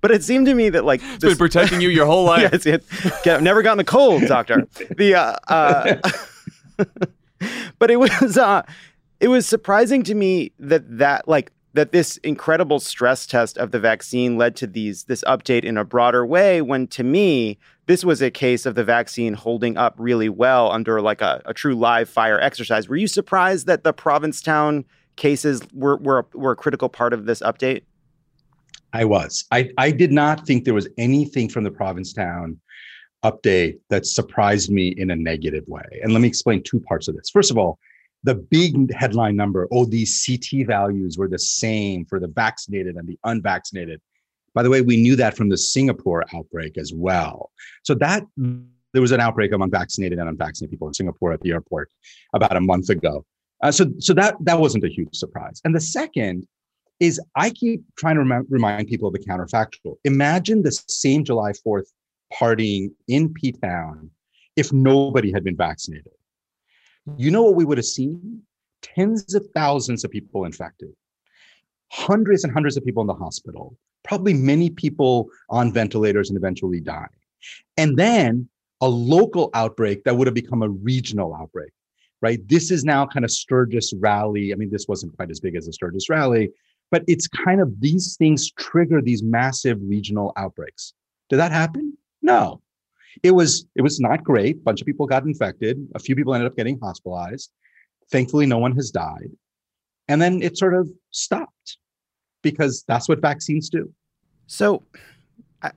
But it seemed to me that like it's this, been protecting you your whole [laughs] life. yes, never gotten the cold, doctor. the uh, uh, but it was uh, it was surprising to me that that like that this incredible stress test of the vaccine led to these this update in a broader way when to me this was a case of the vaccine holding up really well under like a, a true live fire exercise were you surprised that the provincetown cases were, were, were a critical part of this update I was. I, I did not think there was anything from the Provincetown update that surprised me in a negative way. And let me explain two parts of this. First of all, the big headline number, oh, these CT values were the same for the vaccinated and the unvaccinated. By the way, we knew that from the Singapore outbreak as well. So that there was an outbreak among vaccinated and unvaccinated people in Singapore at the airport about a month ago. Uh, so, so that that wasn't a huge surprise. And the second is I keep trying to rem- remind people of the counterfactual. Imagine the same July 4th partying in P Town if nobody had been vaccinated. You know what we would have seen? Tens of thousands of people infected, hundreds and hundreds of people in the hospital, probably many people on ventilators and eventually dying. And then a local outbreak that would have become a regional outbreak, right? This is now kind of Sturgis rally. I mean, this wasn't quite as big as a Sturgis rally, but it's kind of these things trigger these massive regional outbreaks. Did that happen? No. It was it was not great. A bunch of people got infected. A few people ended up getting hospitalized. Thankfully, no one has died. And then it sort of stopped because that's what vaccines do. So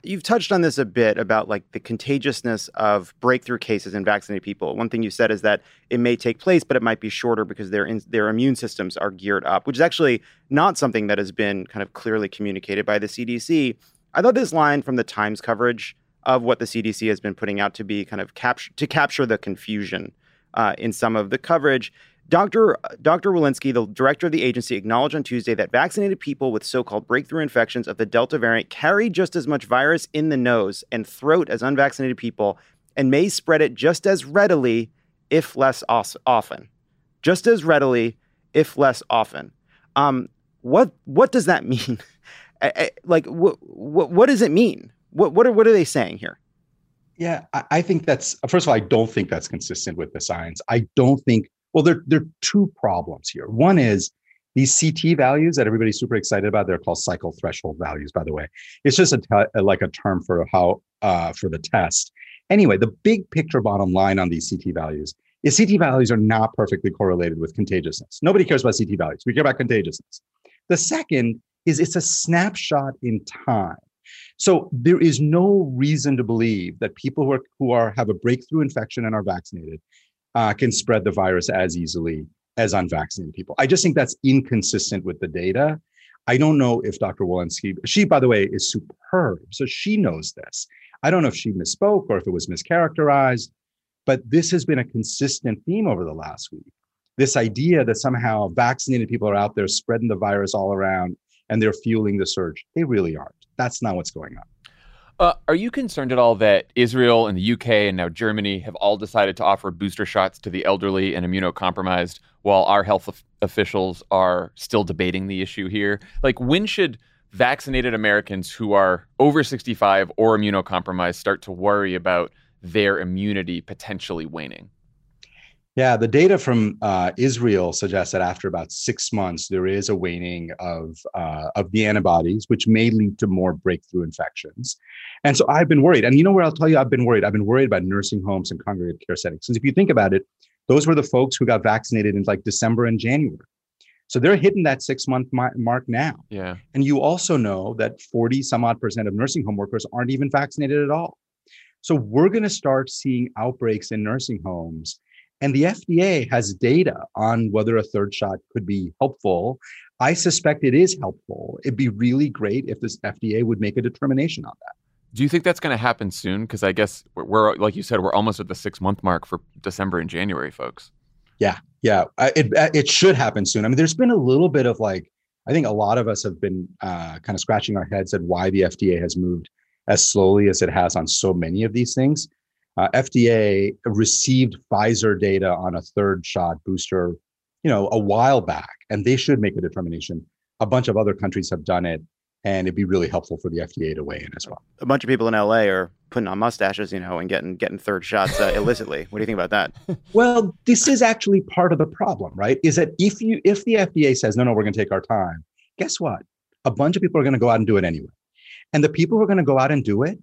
you've touched on this a bit about like the contagiousness of breakthrough cases in vaccinated people. One thing you said is that it may take place, but it might be shorter because their in, their immune systems are geared up, which is actually not something that has been kind of clearly communicated by the CDC. I thought this line from the Times coverage of what the CDC has been putting out to be kind of capture to capture the confusion uh, in some of the coverage Dr. Dr. Walensky, the director of the agency, acknowledged on Tuesday that vaccinated people with so called breakthrough infections of the Delta variant carry just as much virus in the nose and throat as unvaccinated people and may spread it just as readily, if less often. Just as readily, if less often. Um, what, what does that [laughs] mean? like, what, what, what does it mean? What, what, are, what are they saying here? Yeah, I think that's, first of all, I don't think that's consistent with the science. I don't think well, there, there are two problems here. One is these CT values that everybody's super excited about. They're called cycle threshold values, by the way. It's just a te- like a term for how uh, for the test. Anyway, the big picture bottom line on these CT values is CT values are not perfectly correlated with contagiousness. Nobody cares about CT values. We care about contagiousness. The second is it's a snapshot in time. So there is no reason to believe that people who are who are have a breakthrough infection and are vaccinated uh, can spread the virus as easily as unvaccinated people. I just think that's inconsistent with the data. I don't know if Dr. Walensky, she, by the way, is superb. So she knows this. I don't know if she misspoke or if it was mischaracterized, but this has been a consistent theme over the last week. This idea that somehow vaccinated people are out there spreading the virus all around and they're fueling the surge. They really aren't. That's not what's going on. Uh, are you concerned at all that Israel and the UK and now Germany have all decided to offer booster shots to the elderly and immunocompromised while our health of- officials are still debating the issue here? Like, when should vaccinated Americans who are over 65 or immunocompromised start to worry about their immunity potentially waning? Yeah, the data from uh, Israel suggests that after about six months, there is a waning of uh, of the antibodies, which may lead to more breakthrough infections. And so I've been worried. And you know where I'll tell you, I've been worried. I've been worried about nursing homes and congregate care settings. Because if you think about it, those were the folks who got vaccinated in like December and January. So they're hitting that six month mark now. Yeah. And you also know that 40 some odd percent of nursing home workers aren't even vaccinated at all. So we're going to start seeing outbreaks in nursing homes. And the FDA has data on whether a third shot could be helpful. I suspect it is helpful. It'd be really great if this FDA would make a determination on that. Do you think that's going to happen soon? Because I guess we're, we're, like you said, we're almost at the six month mark for December and January, folks. Yeah, yeah, it it should happen soon. I mean, there's been a little bit of like, I think a lot of us have been uh, kind of scratching our heads at why the FDA has moved as slowly as it has on so many of these things. Uh, FDA received Pfizer data on a third shot booster, you know, a while back, and they should make a determination. A bunch of other countries have done it and it'd be really helpful for the FDA to weigh in as well. A bunch of people in LA are putting on mustaches, you know, and getting getting third shots uh, illicitly. What do you think about that? [laughs] well, this is actually part of the problem, right? Is that if you if the FDA says no, no, we're going to take our time, guess what? A bunch of people are going to go out and do it anyway, and the people who are going to go out and do it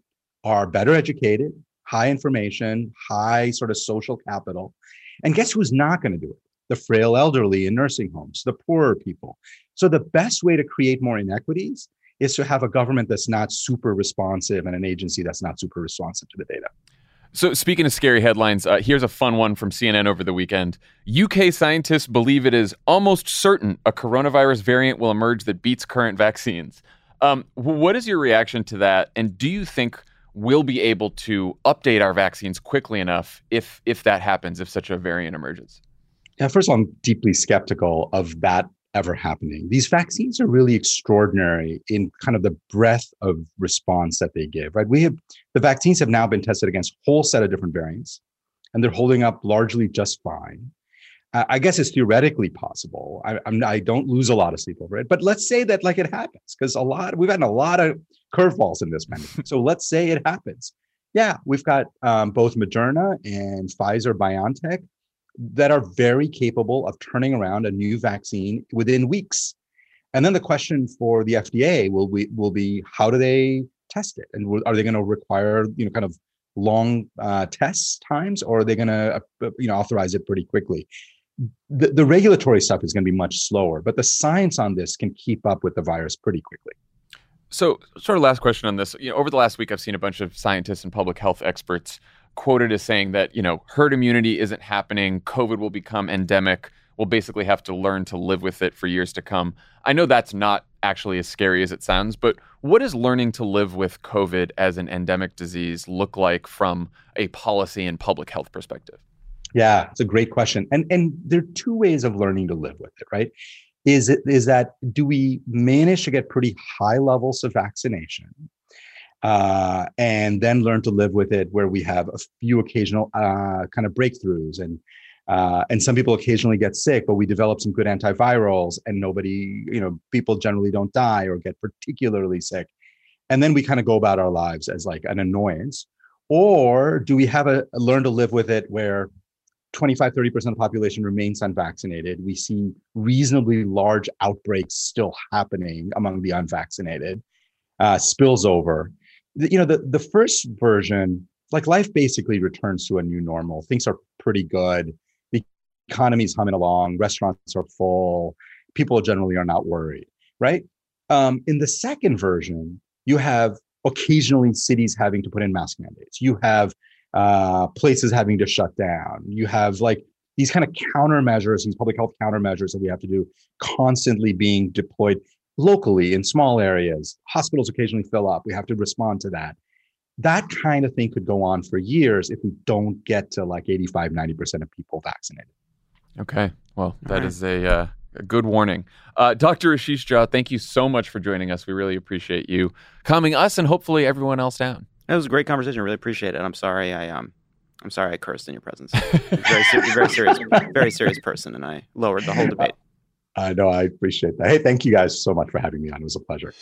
are better educated, high information, high sort of social capital, and guess who's not going to do it? The frail elderly in nursing homes, the poorer people. So the best way to create more inequities is to have a government that's not super responsive and an agency that's not super responsive to the data. So, speaking of scary headlines, uh, here's a fun one from CNN over the weekend. UK scientists believe it is almost certain a coronavirus variant will emerge that beats current vaccines. Um, what is your reaction to that? And do you think we'll be able to update our vaccines quickly enough if if that happens, if such a variant emerges? Yeah, first of all, I'm deeply skeptical of that ever happening. These vaccines are really extraordinary in kind of the breadth of response that they give, right? We have the vaccines have now been tested against a whole set of different variants, and they're holding up largely just fine. I guess it's theoretically possible. I, I'm, I don't lose a lot of sleep over it, but let's say that like it happens because a lot we've gotten a lot of curveballs in this pandemic. so let's say it happens. Yeah, we've got um, both Moderna and Pfizer BioNTech that are very capable of turning around a new vaccine within weeks. And then the question for the FDA will be will be how do they test it, and are they going to require you know kind of long uh, test times, or are they going to uh, you know authorize it pretty quickly? The, the regulatory stuff is going to be much slower, but the science on this can keep up with the virus pretty quickly. So, sort of last question on this. You know, over the last week, I've seen a bunch of scientists and public health experts quoted as saying that, you know, herd immunity isn't happening, COVID will become endemic. We'll basically have to learn to live with it for years to come. I know that's not actually as scary as it sounds, but what does learning to live with COVID as an endemic disease look like from a policy and public health perspective? Yeah, it's a great question. And and there are two ways of learning to live with it, right? Is it is that do we manage to get pretty high levels of vaccination uh, and then learn to live with it where we have a few occasional uh, kind of breakthroughs? And uh, and some people occasionally get sick but we develop some good antivirals and nobody you know people generally don't die or get particularly sick. And then we kind of go about our lives as like an annoyance. Or do we have a, a learn to live with it where 25 30% of the population remains unvaccinated. We see reasonably large outbreaks still happening among the unvaccinated. Uh, spills over. You know the the first version like life basically returns to a new normal. Things are pretty good. The economy's humming along. Restaurants are full. People generally are not worried right? Um, in the second version you have occasionally cities having to put in mask mandates. You have uh, places having to shut down you have like these kind of countermeasures these public health countermeasures that we have to do constantly being deployed locally in small areas. Hospitals occasionally fill up. We have to respond to that. That kind of thing could go on for years if we don't get to like 85, 90% of people vaccinated. Okay. Well, that right. is a, uh, a, good warning. Uh, Dr. Ashish Jha, thank you so much for joining us. We really appreciate you calming us and hopefully everyone else down. It was a great conversation. I really appreciate it. I'm sorry I um I'm sorry I cursed in your presence. [laughs] very, ser- very serious, very serious person, and I lowered the whole [laughs] debate. I know. I appreciate that. Hey, thank you guys so much for having me on. It was a pleasure.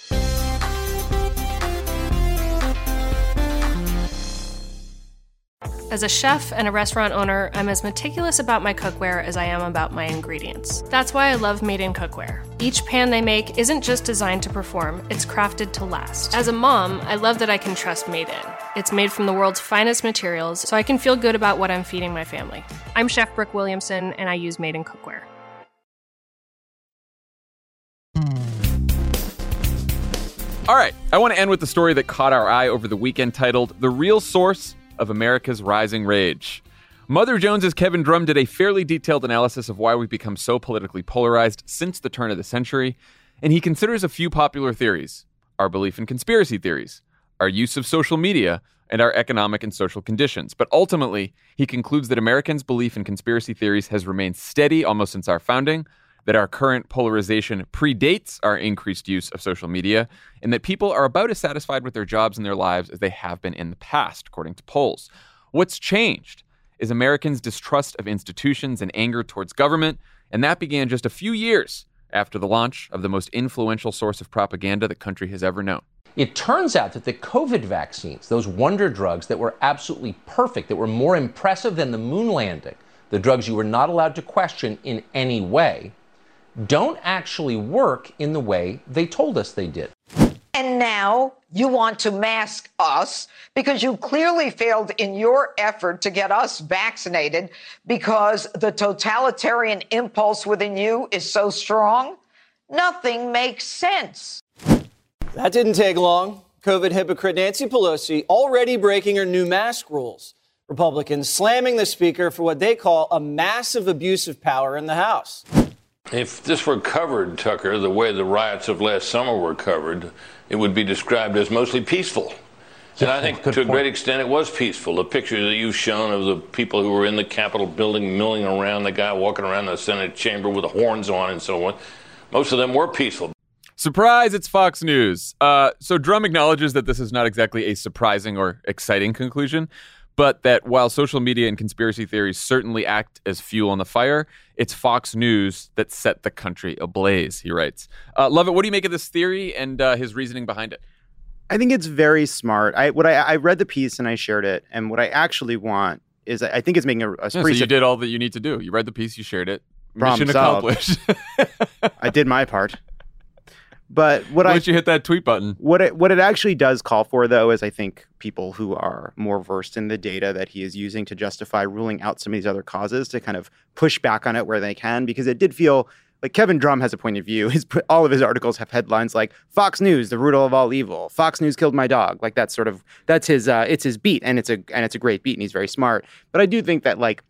As a chef and a restaurant owner, I'm as meticulous about my cookware as I am about my ingredients. That's why I love Made in Cookware. Each pan they make isn't just designed to perform, it's crafted to last. As a mom, I love that I can trust Made in. It's made from the world's finest materials, so I can feel good about what I'm feeding my family. I'm Chef Brooke Williamson, and I use Made in Cookware. All right, I want to end with the story that caught our eye over the weekend titled The Real Source of America's rising rage. Mother Jones's Kevin Drum did a fairly detailed analysis of why we've become so politically polarized since the turn of the century, and he considers a few popular theories our belief in conspiracy theories, our use of social media, and our economic and social conditions. But ultimately, he concludes that Americans' belief in conspiracy theories has remained steady almost since our founding, that our current polarization predates our increased use of social media, and that people are about as satisfied with their jobs and their lives as they have been in the past, according to polls. What's changed is Americans' distrust of institutions and anger towards government, and that began just a few years after the launch of the most influential source of propaganda the country has ever known. It turns out that the COVID vaccines, those wonder drugs that were absolutely perfect, that were more impressive than the moon landing, the drugs you were not allowed to question in any way, don't actually work in the way they told us they did. And now you want to mask us because you clearly failed in your effort to get us vaccinated because the totalitarian impulse within you is so strong? Nothing makes sense. That didn't take long. COVID hypocrite Nancy Pelosi already breaking her new mask rules. Republicans slamming the speaker for what they call a massive abuse of power in the House. If this were covered, Tucker, the way the riots of last summer were covered, it would be described as mostly peaceful. And I think to a great extent it was peaceful. The pictures that you've shown of the people who were in the Capitol building milling around, the guy walking around the Senate chamber with the horns on and so on, most of them were peaceful. Surprise, it's Fox News. Uh, so Drum acknowledges that this is not exactly a surprising or exciting conclusion, but that while social media and conspiracy theories certainly act as fuel on the fire, it's Fox News that set the country ablaze, he writes. Uh, Lovett, what do you make of this theory and uh, his reasoning behind it? I think it's very smart. I what I, I read the piece and I shared it, and what I actually want is I think it's making a, a yeah, so you did all that you need to do. You read the piece, you shared it. Problem Mission accomplished. [laughs] I did my part. But what Once I you hit that tweet button, what it what it actually does call for though is I think people who are more versed in the data that he is using to justify ruling out some of these other causes to kind of push back on it where they can because it did feel like Kevin Drum has a point of view. [laughs] His all of his articles have headlines like "Fox News, the root of all evil." Fox News killed my dog. Like that's sort of that's his uh, it's his beat, and it's a and it's a great beat, and he's very smart. But I do think that like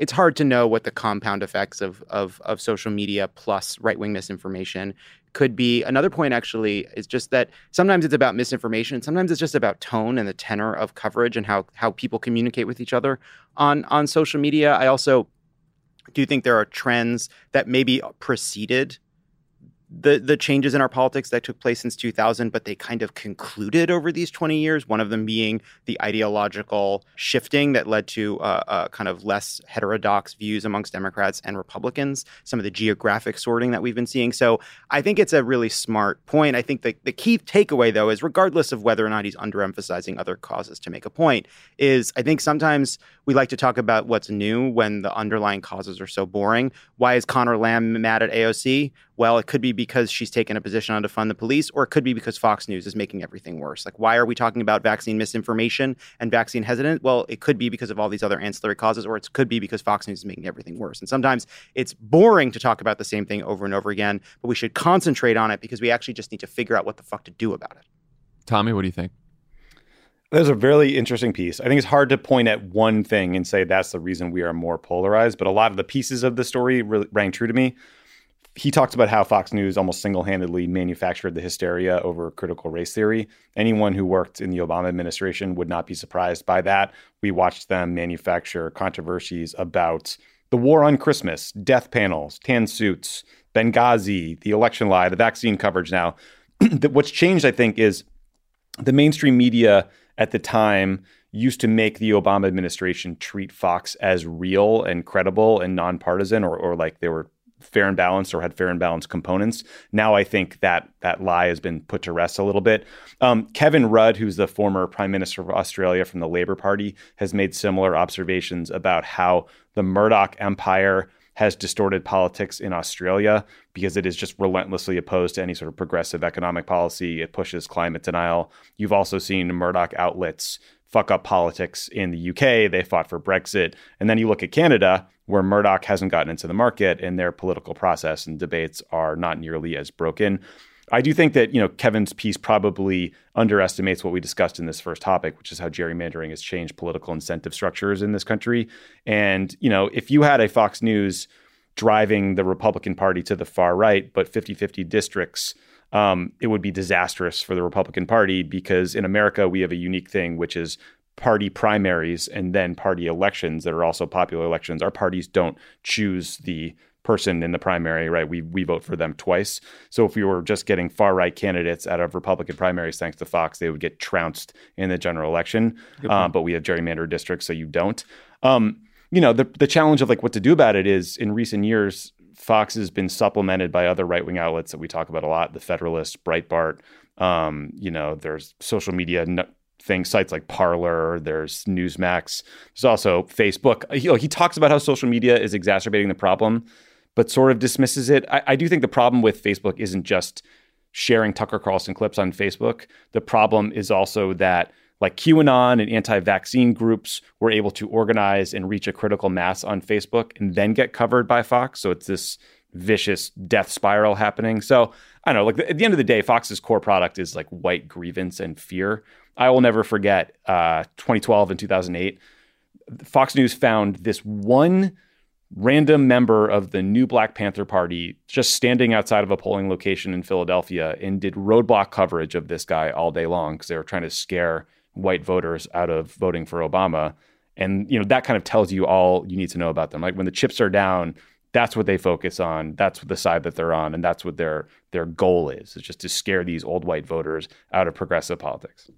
it's hard to know what the compound effects of of of social media plus right wing misinformation could be. Another point actually is just that sometimes it's about misinformation, sometimes it's just about tone and the tenor of coverage and how how people communicate with each other on on social media. I also do think there are trends that maybe preceded the the changes in our politics that took place since 2000 but they kind of concluded over these 20 years one of them being the ideological shifting that led to uh, uh, kind of less heterodox views amongst democrats and republicans some of the geographic sorting that we've been seeing. So i think it's a really smart point. I think the, the key takeaway though is regardless of whether or not he's underemphasizing other causes to make a point is i think sometimes we like to talk about what's new when the underlying causes are so boring. Why is Conor Lamb mad at aoc well, it could be because she's taken a position on to fund the police, or it could be because Fox News is making everything worse. Like, why are we talking about vaccine misinformation and vaccine hesitant? Well, it could be because of all these other ancillary causes, or it could be because Fox News is making everything worse. And sometimes it's boring to talk about the same thing over and over again, but we should concentrate on it because we actually just need to figure out what the fuck to do about it. Tommy, what do you think? That's a really interesting piece. I think it's hard to point at one thing and say that's the reason we are more polarized, but a lot of the pieces of the story really rang true to me he talks about how Fox News almost single handedly manufactured the hysteria over critical race theory. Anyone who worked in the Obama administration would not be surprised by that. We watched them manufacture controversies about the war on Christmas, death panels, tan suits, Benghazi, the election lie, the vaccine coverage now. [clears throat] What's changed, I think, is the mainstream media at the time used to make the Obama administration treat Fox as real and credible and nonpartisan or, or like they were fair and balanced or had fair and balanced components. Now I think that that lie has been put to rest a little bit. Um, Kevin Rudd, who's the former Prime Minister of Australia from the Labor Party, has made similar observations about how the Murdoch empire has distorted politics in Australia because it is just relentlessly opposed to any sort of progressive economic policy. It pushes climate denial. You've also seen Murdoch outlets fuck up politics in the UK. They fought for Brexit. And then you look at Canada, where Murdoch hasn't gotten into the market and their political process and debates are not nearly as broken. I do think that you know Kevin's piece probably underestimates what we discussed in this first topic, which is how gerrymandering has changed political incentive structures in this country. And you know, if you had a Fox News driving the Republican Party to the far right, but 50-50 districts, um, it would be disastrous for the Republican Party because in America we have a unique thing, which is party primaries and then party elections that are also popular elections. Our parties don't choose the person in the primary, right? We we vote for them twice. So if we were just getting far right candidates out of Republican primaries, thanks to Fox, they would get trounced in the general election. Um, but we have gerrymandered districts, so you don't. Um, you know, the the challenge of like what to do about it is in recent years, Fox has been supplemented by other right wing outlets that we talk about a lot, the Federalist, Breitbart. Um, you know, there's social media things, sites like Parler, there's Newsmax, there's also Facebook. Know, he talks about how social media is exacerbating the problem but sort of dismisses it. I, I do think the problem with Facebook isn't just sharing Tucker Carlson clips on Facebook. The problem is also that like QAnon and anti-vaccine groups were able to organize and reach a critical mass on Facebook and then get covered by Fox. So it's this vicious death spiral happening. So I don't know. Like at the end of the day, Fox's core product is like white grievance and fear. I will never forget uh, 2012 and 2008. Fox News found this one random member of the new Black Panther Party just standing outside of a polling location in Philadelphia and did roadblock coverage of this guy all day long because they were trying to scare white voters out of voting for Obama. And you know that kind of tells you all you need to know about them. Like when the chips are down, that's what they focus on. That's the side that they're on, and that's what their their goal is. Is just to scare these old white voters out of progressive politics.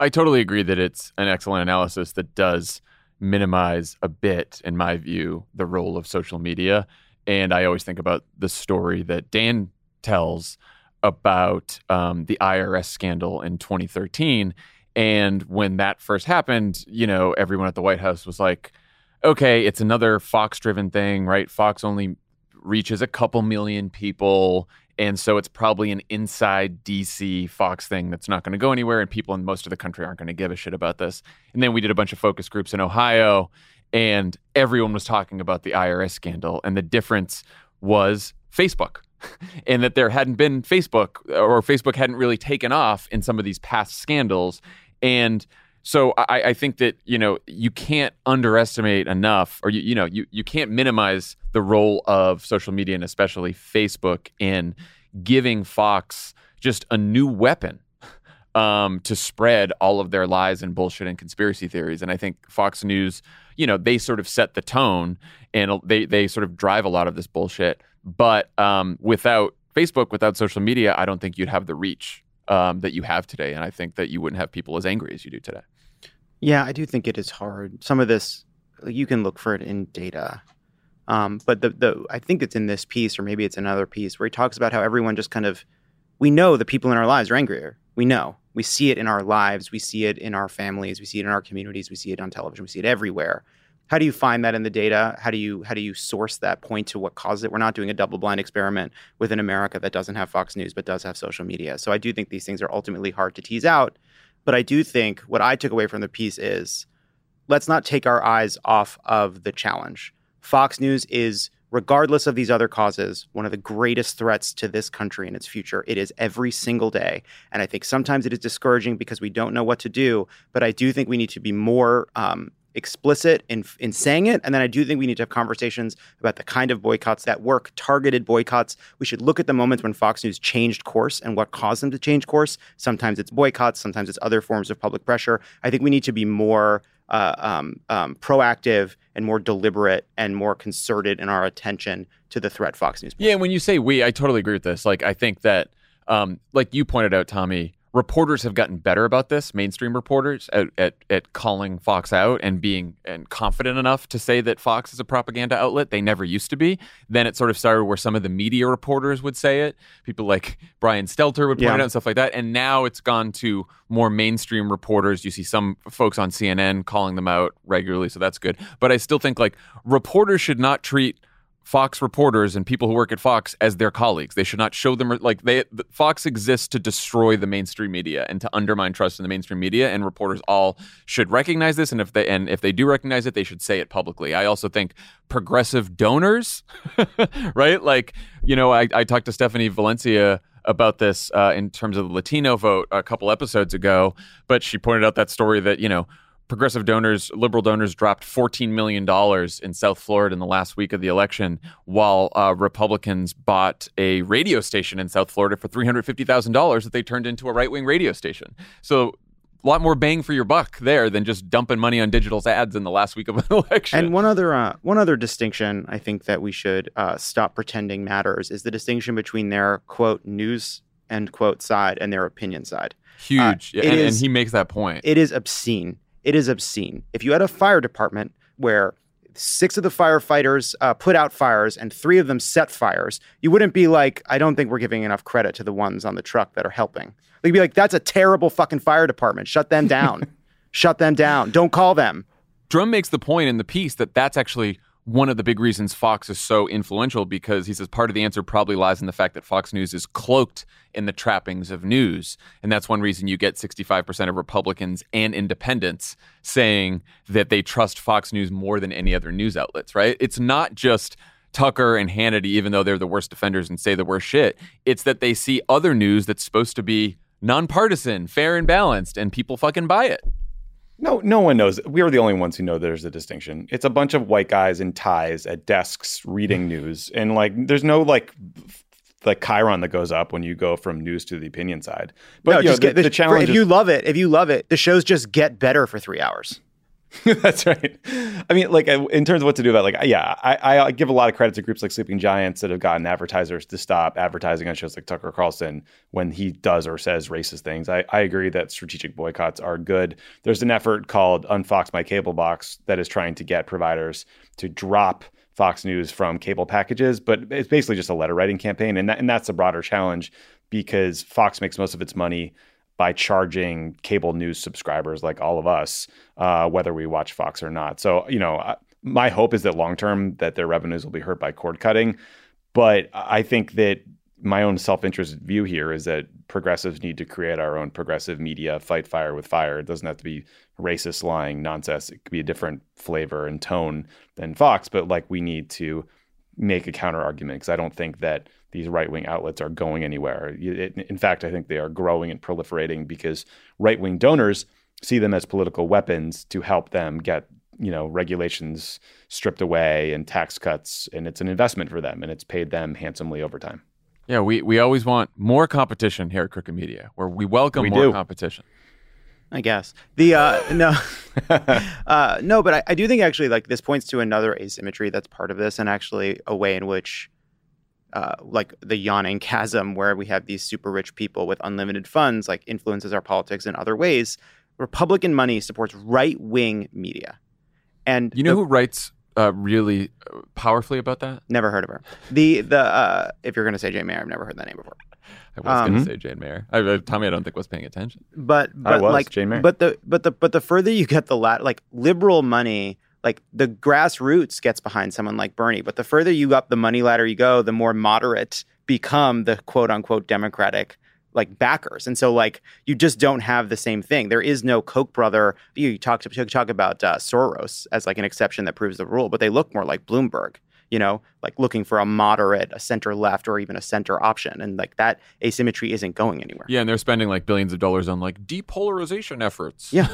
I totally agree that it's an excellent analysis that does minimize a bit, in my view, the role of social media. And I always think about the story that Dan tells about um, the IRS scandal in 2013. And when that first happened, you know, everyone at the White House was like, okay, it's another Fox driven thing, right? Fox only reaches a couple million people. And so it's probably an inside DC Fox thing that's not going to go anywhere. And people in most of the country aren't going to give a shit about this. And then we did a bunch of focus groups in Ohio, and everyone was talking about the IRS scandal. And the difference was Facebook. [laughs] and that there hadn't been Facebook or Facebook hadn't really taken off in some of these past scandals. And so I, I, think that you know you can't underestimate enough, or you you know you you can't minimize the role of social media and especially Facebook in giving Fox just a new weapon um, to spread all of their lies and bullshit and conspiracy theories. And I think Fox News, you know, they sort of set the tone and they they sort of drive a lot of this bullshit. But um, without Facebook, without social media, I don't think you'd have the reach um, that you have today. And I think that you wouldn't have people as angry as you do today. Yeah, I do think it is hard. Some of this, you can look for it in data. Um, but the, the I think it's in this piece, or maybe it's another piece, where he talks about how everyone just kind of, we know the people in our lives are angrier. We know. We see it in our lives. We see it in our families. We see it in our communities. We see it on television. We see it everywhere. How do you find that in the data? How do you how do you source that point to what caused it? We're not doing a double blind experiment within America that doesn't have Fox News but does have social media. So I do think these things are ultimately hard to tease out. But I do think what I took away from the piece is let's not take our eyes off of the challenge. Fox News is, regardless of these other causes, one of the greatest threats to this country and its future. It is every single day. And I think sometimes it is discouraging because we don't know what to do. But I do think we need to be more um, explicit in in saying it and then I do think we need to have conversations about the kind of boycotts that work targeted boycotts we should look at the moments when Fox News changed course and what caused them to change course sometimes it's boycotts sometimes it's other forms of public pressure I think we need to be more uh, um, um, proactive and more deliberate and more concerted in our attention to the threat Fox News. Yeah, when you say we, I totally agree with this. Like, I think that, um, like you pointed out, Tommy, reporters have gotten better about this mainstream reporters at, at, at calling fox out and being and confident enough to say that fox is a propaganda outlet they never used to be. Then it sort of started where some of the media reporters would say it. People like brian stelter would point yeah. it out and stuff like that. And now it's gone to more mainstream reporters. You see some folks on cnn calling them out regularly so that's good. But i still think like reporters should not treat Fox reporters and people who work at Fox as their colleagues. They should not show them like they Fox exists to destroy the mainstream media and to undermine trust in the mainstream media and reporters all should recognize this and if they and if they do recognize it they should say it publicly. I also think progressive donors, [laughs] right? Like, you know, I, I talked to Stephanie Valencia about this uh, in terms of the Latino vote a couple episodes ago, but she pointed out that story that, you know, progressive donors, liberal donors dropped $14 million in South Florida in the last week of the election, while uh, Republicans bought a radio station in South Florida for $350,000 that they turned into a right wing radio station. So a lot more bang for your buck there than just dumping money on digital's ads in the last week of an [laughs] election. And one other uh, one other distinction I think that we should uh, stop pretending matters is the distinction between their quote news end quote side and their opinion side. Huge, Uh, and, it and he makes that point. It is obscene. It is obscene. If you had a fire department where six of the firefighters uh, put out fires and three of them set fires, you wouldn't be like, I don't think we're giving enough credit to the ones on the truck that are helping. You'd be like, that's a terrible fucking fire department. Shut them down. [laughs] Shut them down. Don't call them. Drum makes the point in the piece that that's actually one of the big reasons Fox is so influential because he says part of the answer probably lies in the fact that Fox News is cloaked in the trappings of news. And that's one reason you get 65% of Republicans and independents saying that they trust Fox News more than any other news outlets, right? It's not just Tucker and Hannity, even though they're the worst defenders and say the worst shit. It's that they see other news that's supposed to be nonpartisan, fair and balanced, and people fucking buy it. No, no one knows. We are the only ones who know there's a distinction. It's a bunch of white guys in ties at desks reading mm. news, and like, there's no like, like Chiron that goes up when you go from news to the opinion side. But no, you know, just the, get the, the challenge. If is- you love it, if you love it, the shows just get better for three hours. [laughs] That's right. I mean, like uh, in terms of what to do about, like, yeah, I, I give a lot of credit to groups like Sleeping Giants that have gotten advertisers to stop advertising on shows like Tucker Carlson when he does or says racist things. I, I agree that strategic boycotts are good. There's an effort called Unfox My Cable Box that is trying to get providers to drop Fox News from cable packages, but it's basically just a letter writing campaign, and that, and that's a broader challenge because Fox makes most of its money by charging cable news subscribers like all of us, uh, whether we watch Fox or not. So, you know, I- my hope is that long term that their revenues will be hurt by cord cutting, but I think that my own self-interest view here is that progressives need to create our own progressive media, fight fire with fire. It doesn't have to be racist, lying nonsense. It could be a different flavor and tone than Fox, but like we need to make a counter argument because I don't think that these right wing outlets are going anywhere. It- in fact, I think they are growing and proliferating because right wing donors see them as political weapons to help them get you know regulations stripped away and tax cuts, and it's an investment for them, and it's paid them handsomely over time. Yeah, we, we always want more competition here at Crooked Media, where we welcome We more do. competition. I guess the uh, no, [laughs] uh, no, but I, I do think actually like this points to another asymmetry that's part of this, and actually a way in which, uh, like the yawning [laughs] chasm where we have these super rich people with unlimited funds, like influences our politics in other ways. Republican money supports right wing media, and You know the- who writes uh, really uh, powerfully about that? Never heard of her. The the uh, if you're gonna say Jane Mayer, I've never heard that name before. I was going Um, to say Jane Mayer. I, uh, Tommy, I don't think was paying attention. but I was, like Jane Mayer. but the but the but the further you get the lat like liberal money like the grassroots gets behind someone like Bernie but the further you up the money ladder you go the more moderate become the quote unquote democratic like backers and so like you just don't have the same thing there is no koch brother you talk to talk about uh, soros as like an exception that proves the rule but they look more like bloomberg you know like looking for a moderate a center left or even a center option and like that asymmetry isn't going anywhere Yeah, and they're spending like billions of dollars on like depolarization efforts. Yeah.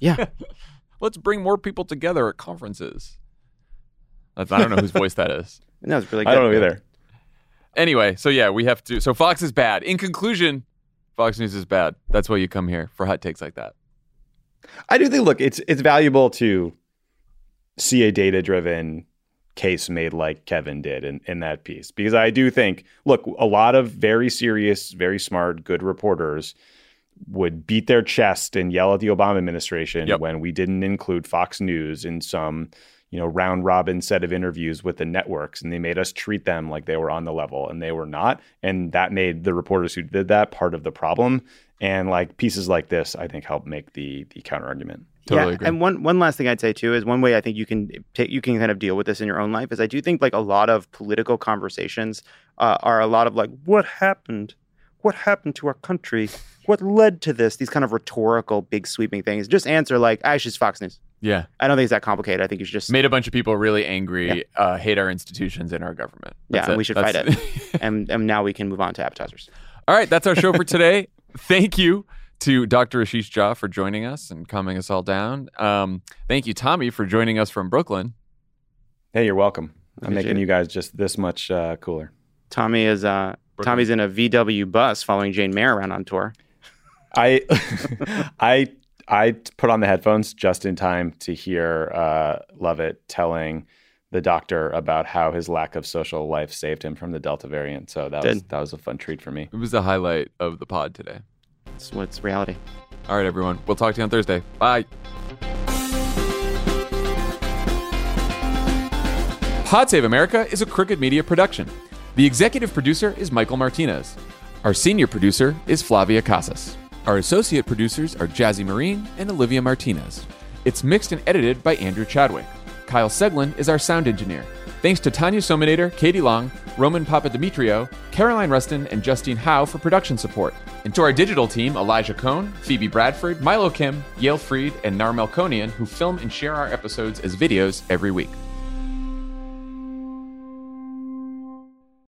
Yeah. [laughs] Let's bring more people together at conferences. I don't know whose [laughs] voice that is. that was really good I don't know either. Anyway, so yeah, we have to. So Fox is bad. In conclusion, Fox News is bad. That's why you come here for hot takes like that. I do think look, it's it's valuable to see a data driven case made like Kevin did in, in that piece. Because I do think, look, a lot of very serious, very smart, good reporters would beat their chest and yell at the Obama administration Yep. when we didn't include Fox News in some, you know, round robin set of interviews with the networks and they made us treat them like they were on the level and they were not. And that made the reporters who did that part of the problem. And like pieces like this, I think help make the the counter argument. Totally yeah, agree. and one one last thing I'd say too is one way I think you can take you can kind of deal with this in your own life is I do think like a lot of political conversations uh, are a lot of like what happened, what happened to our country, what led to this, these kind of rhetorical big sweeping things. Just answer like, "Ah, it's just Fox News." Yeah. I don't think it's that complicated. I think you should just Made a bunch of people really angry, uh, hate our institutions and our government. yeah, That's and we should That's- fight it, [laughs] and and now we can move on to appetizers. All right, that's our show for today. [laughs] Thank you to Dr. Ashish Jha for joining us and calming us all down. Um, thank you, Tommy, for joining us from Brooklyn. Hey, you're welcome. I'm Appreciate making it. you guys just this much uh, cooler. Tommy is uh, Tommy's in a VW bus following Jane Mayer around on tour. I [laughs] I I put on the headphones just in time to hear uh, Lovett telling the doctor about how his lack of social life saved him from the Delta variant. So that was that was a fun treat for me. It was the highlight of the pod today. It's what's reality. All right, everyone. We'll talk to you on Thursday. Bye. Pod Save America is a Crooked Media production. The executive producer is Michael Martinez. Our senior producer is Flavia Casas. Our associate producers are Jazzy Marine and Olivia Martinez. It's mixed and edited by Andrew Chadwick. Kyle Seglin is our sound engineer. Thanks to Tanya Somanader, Katie Long, Roman Papadimitriou, Caroline Reston, and Justine Howe for production support. And to our digital team, Elijah Cone, Phoebe Bradford, Milo Kim, Yale Freed, and Nar Melkonian, who film and share our episodes as videos every week.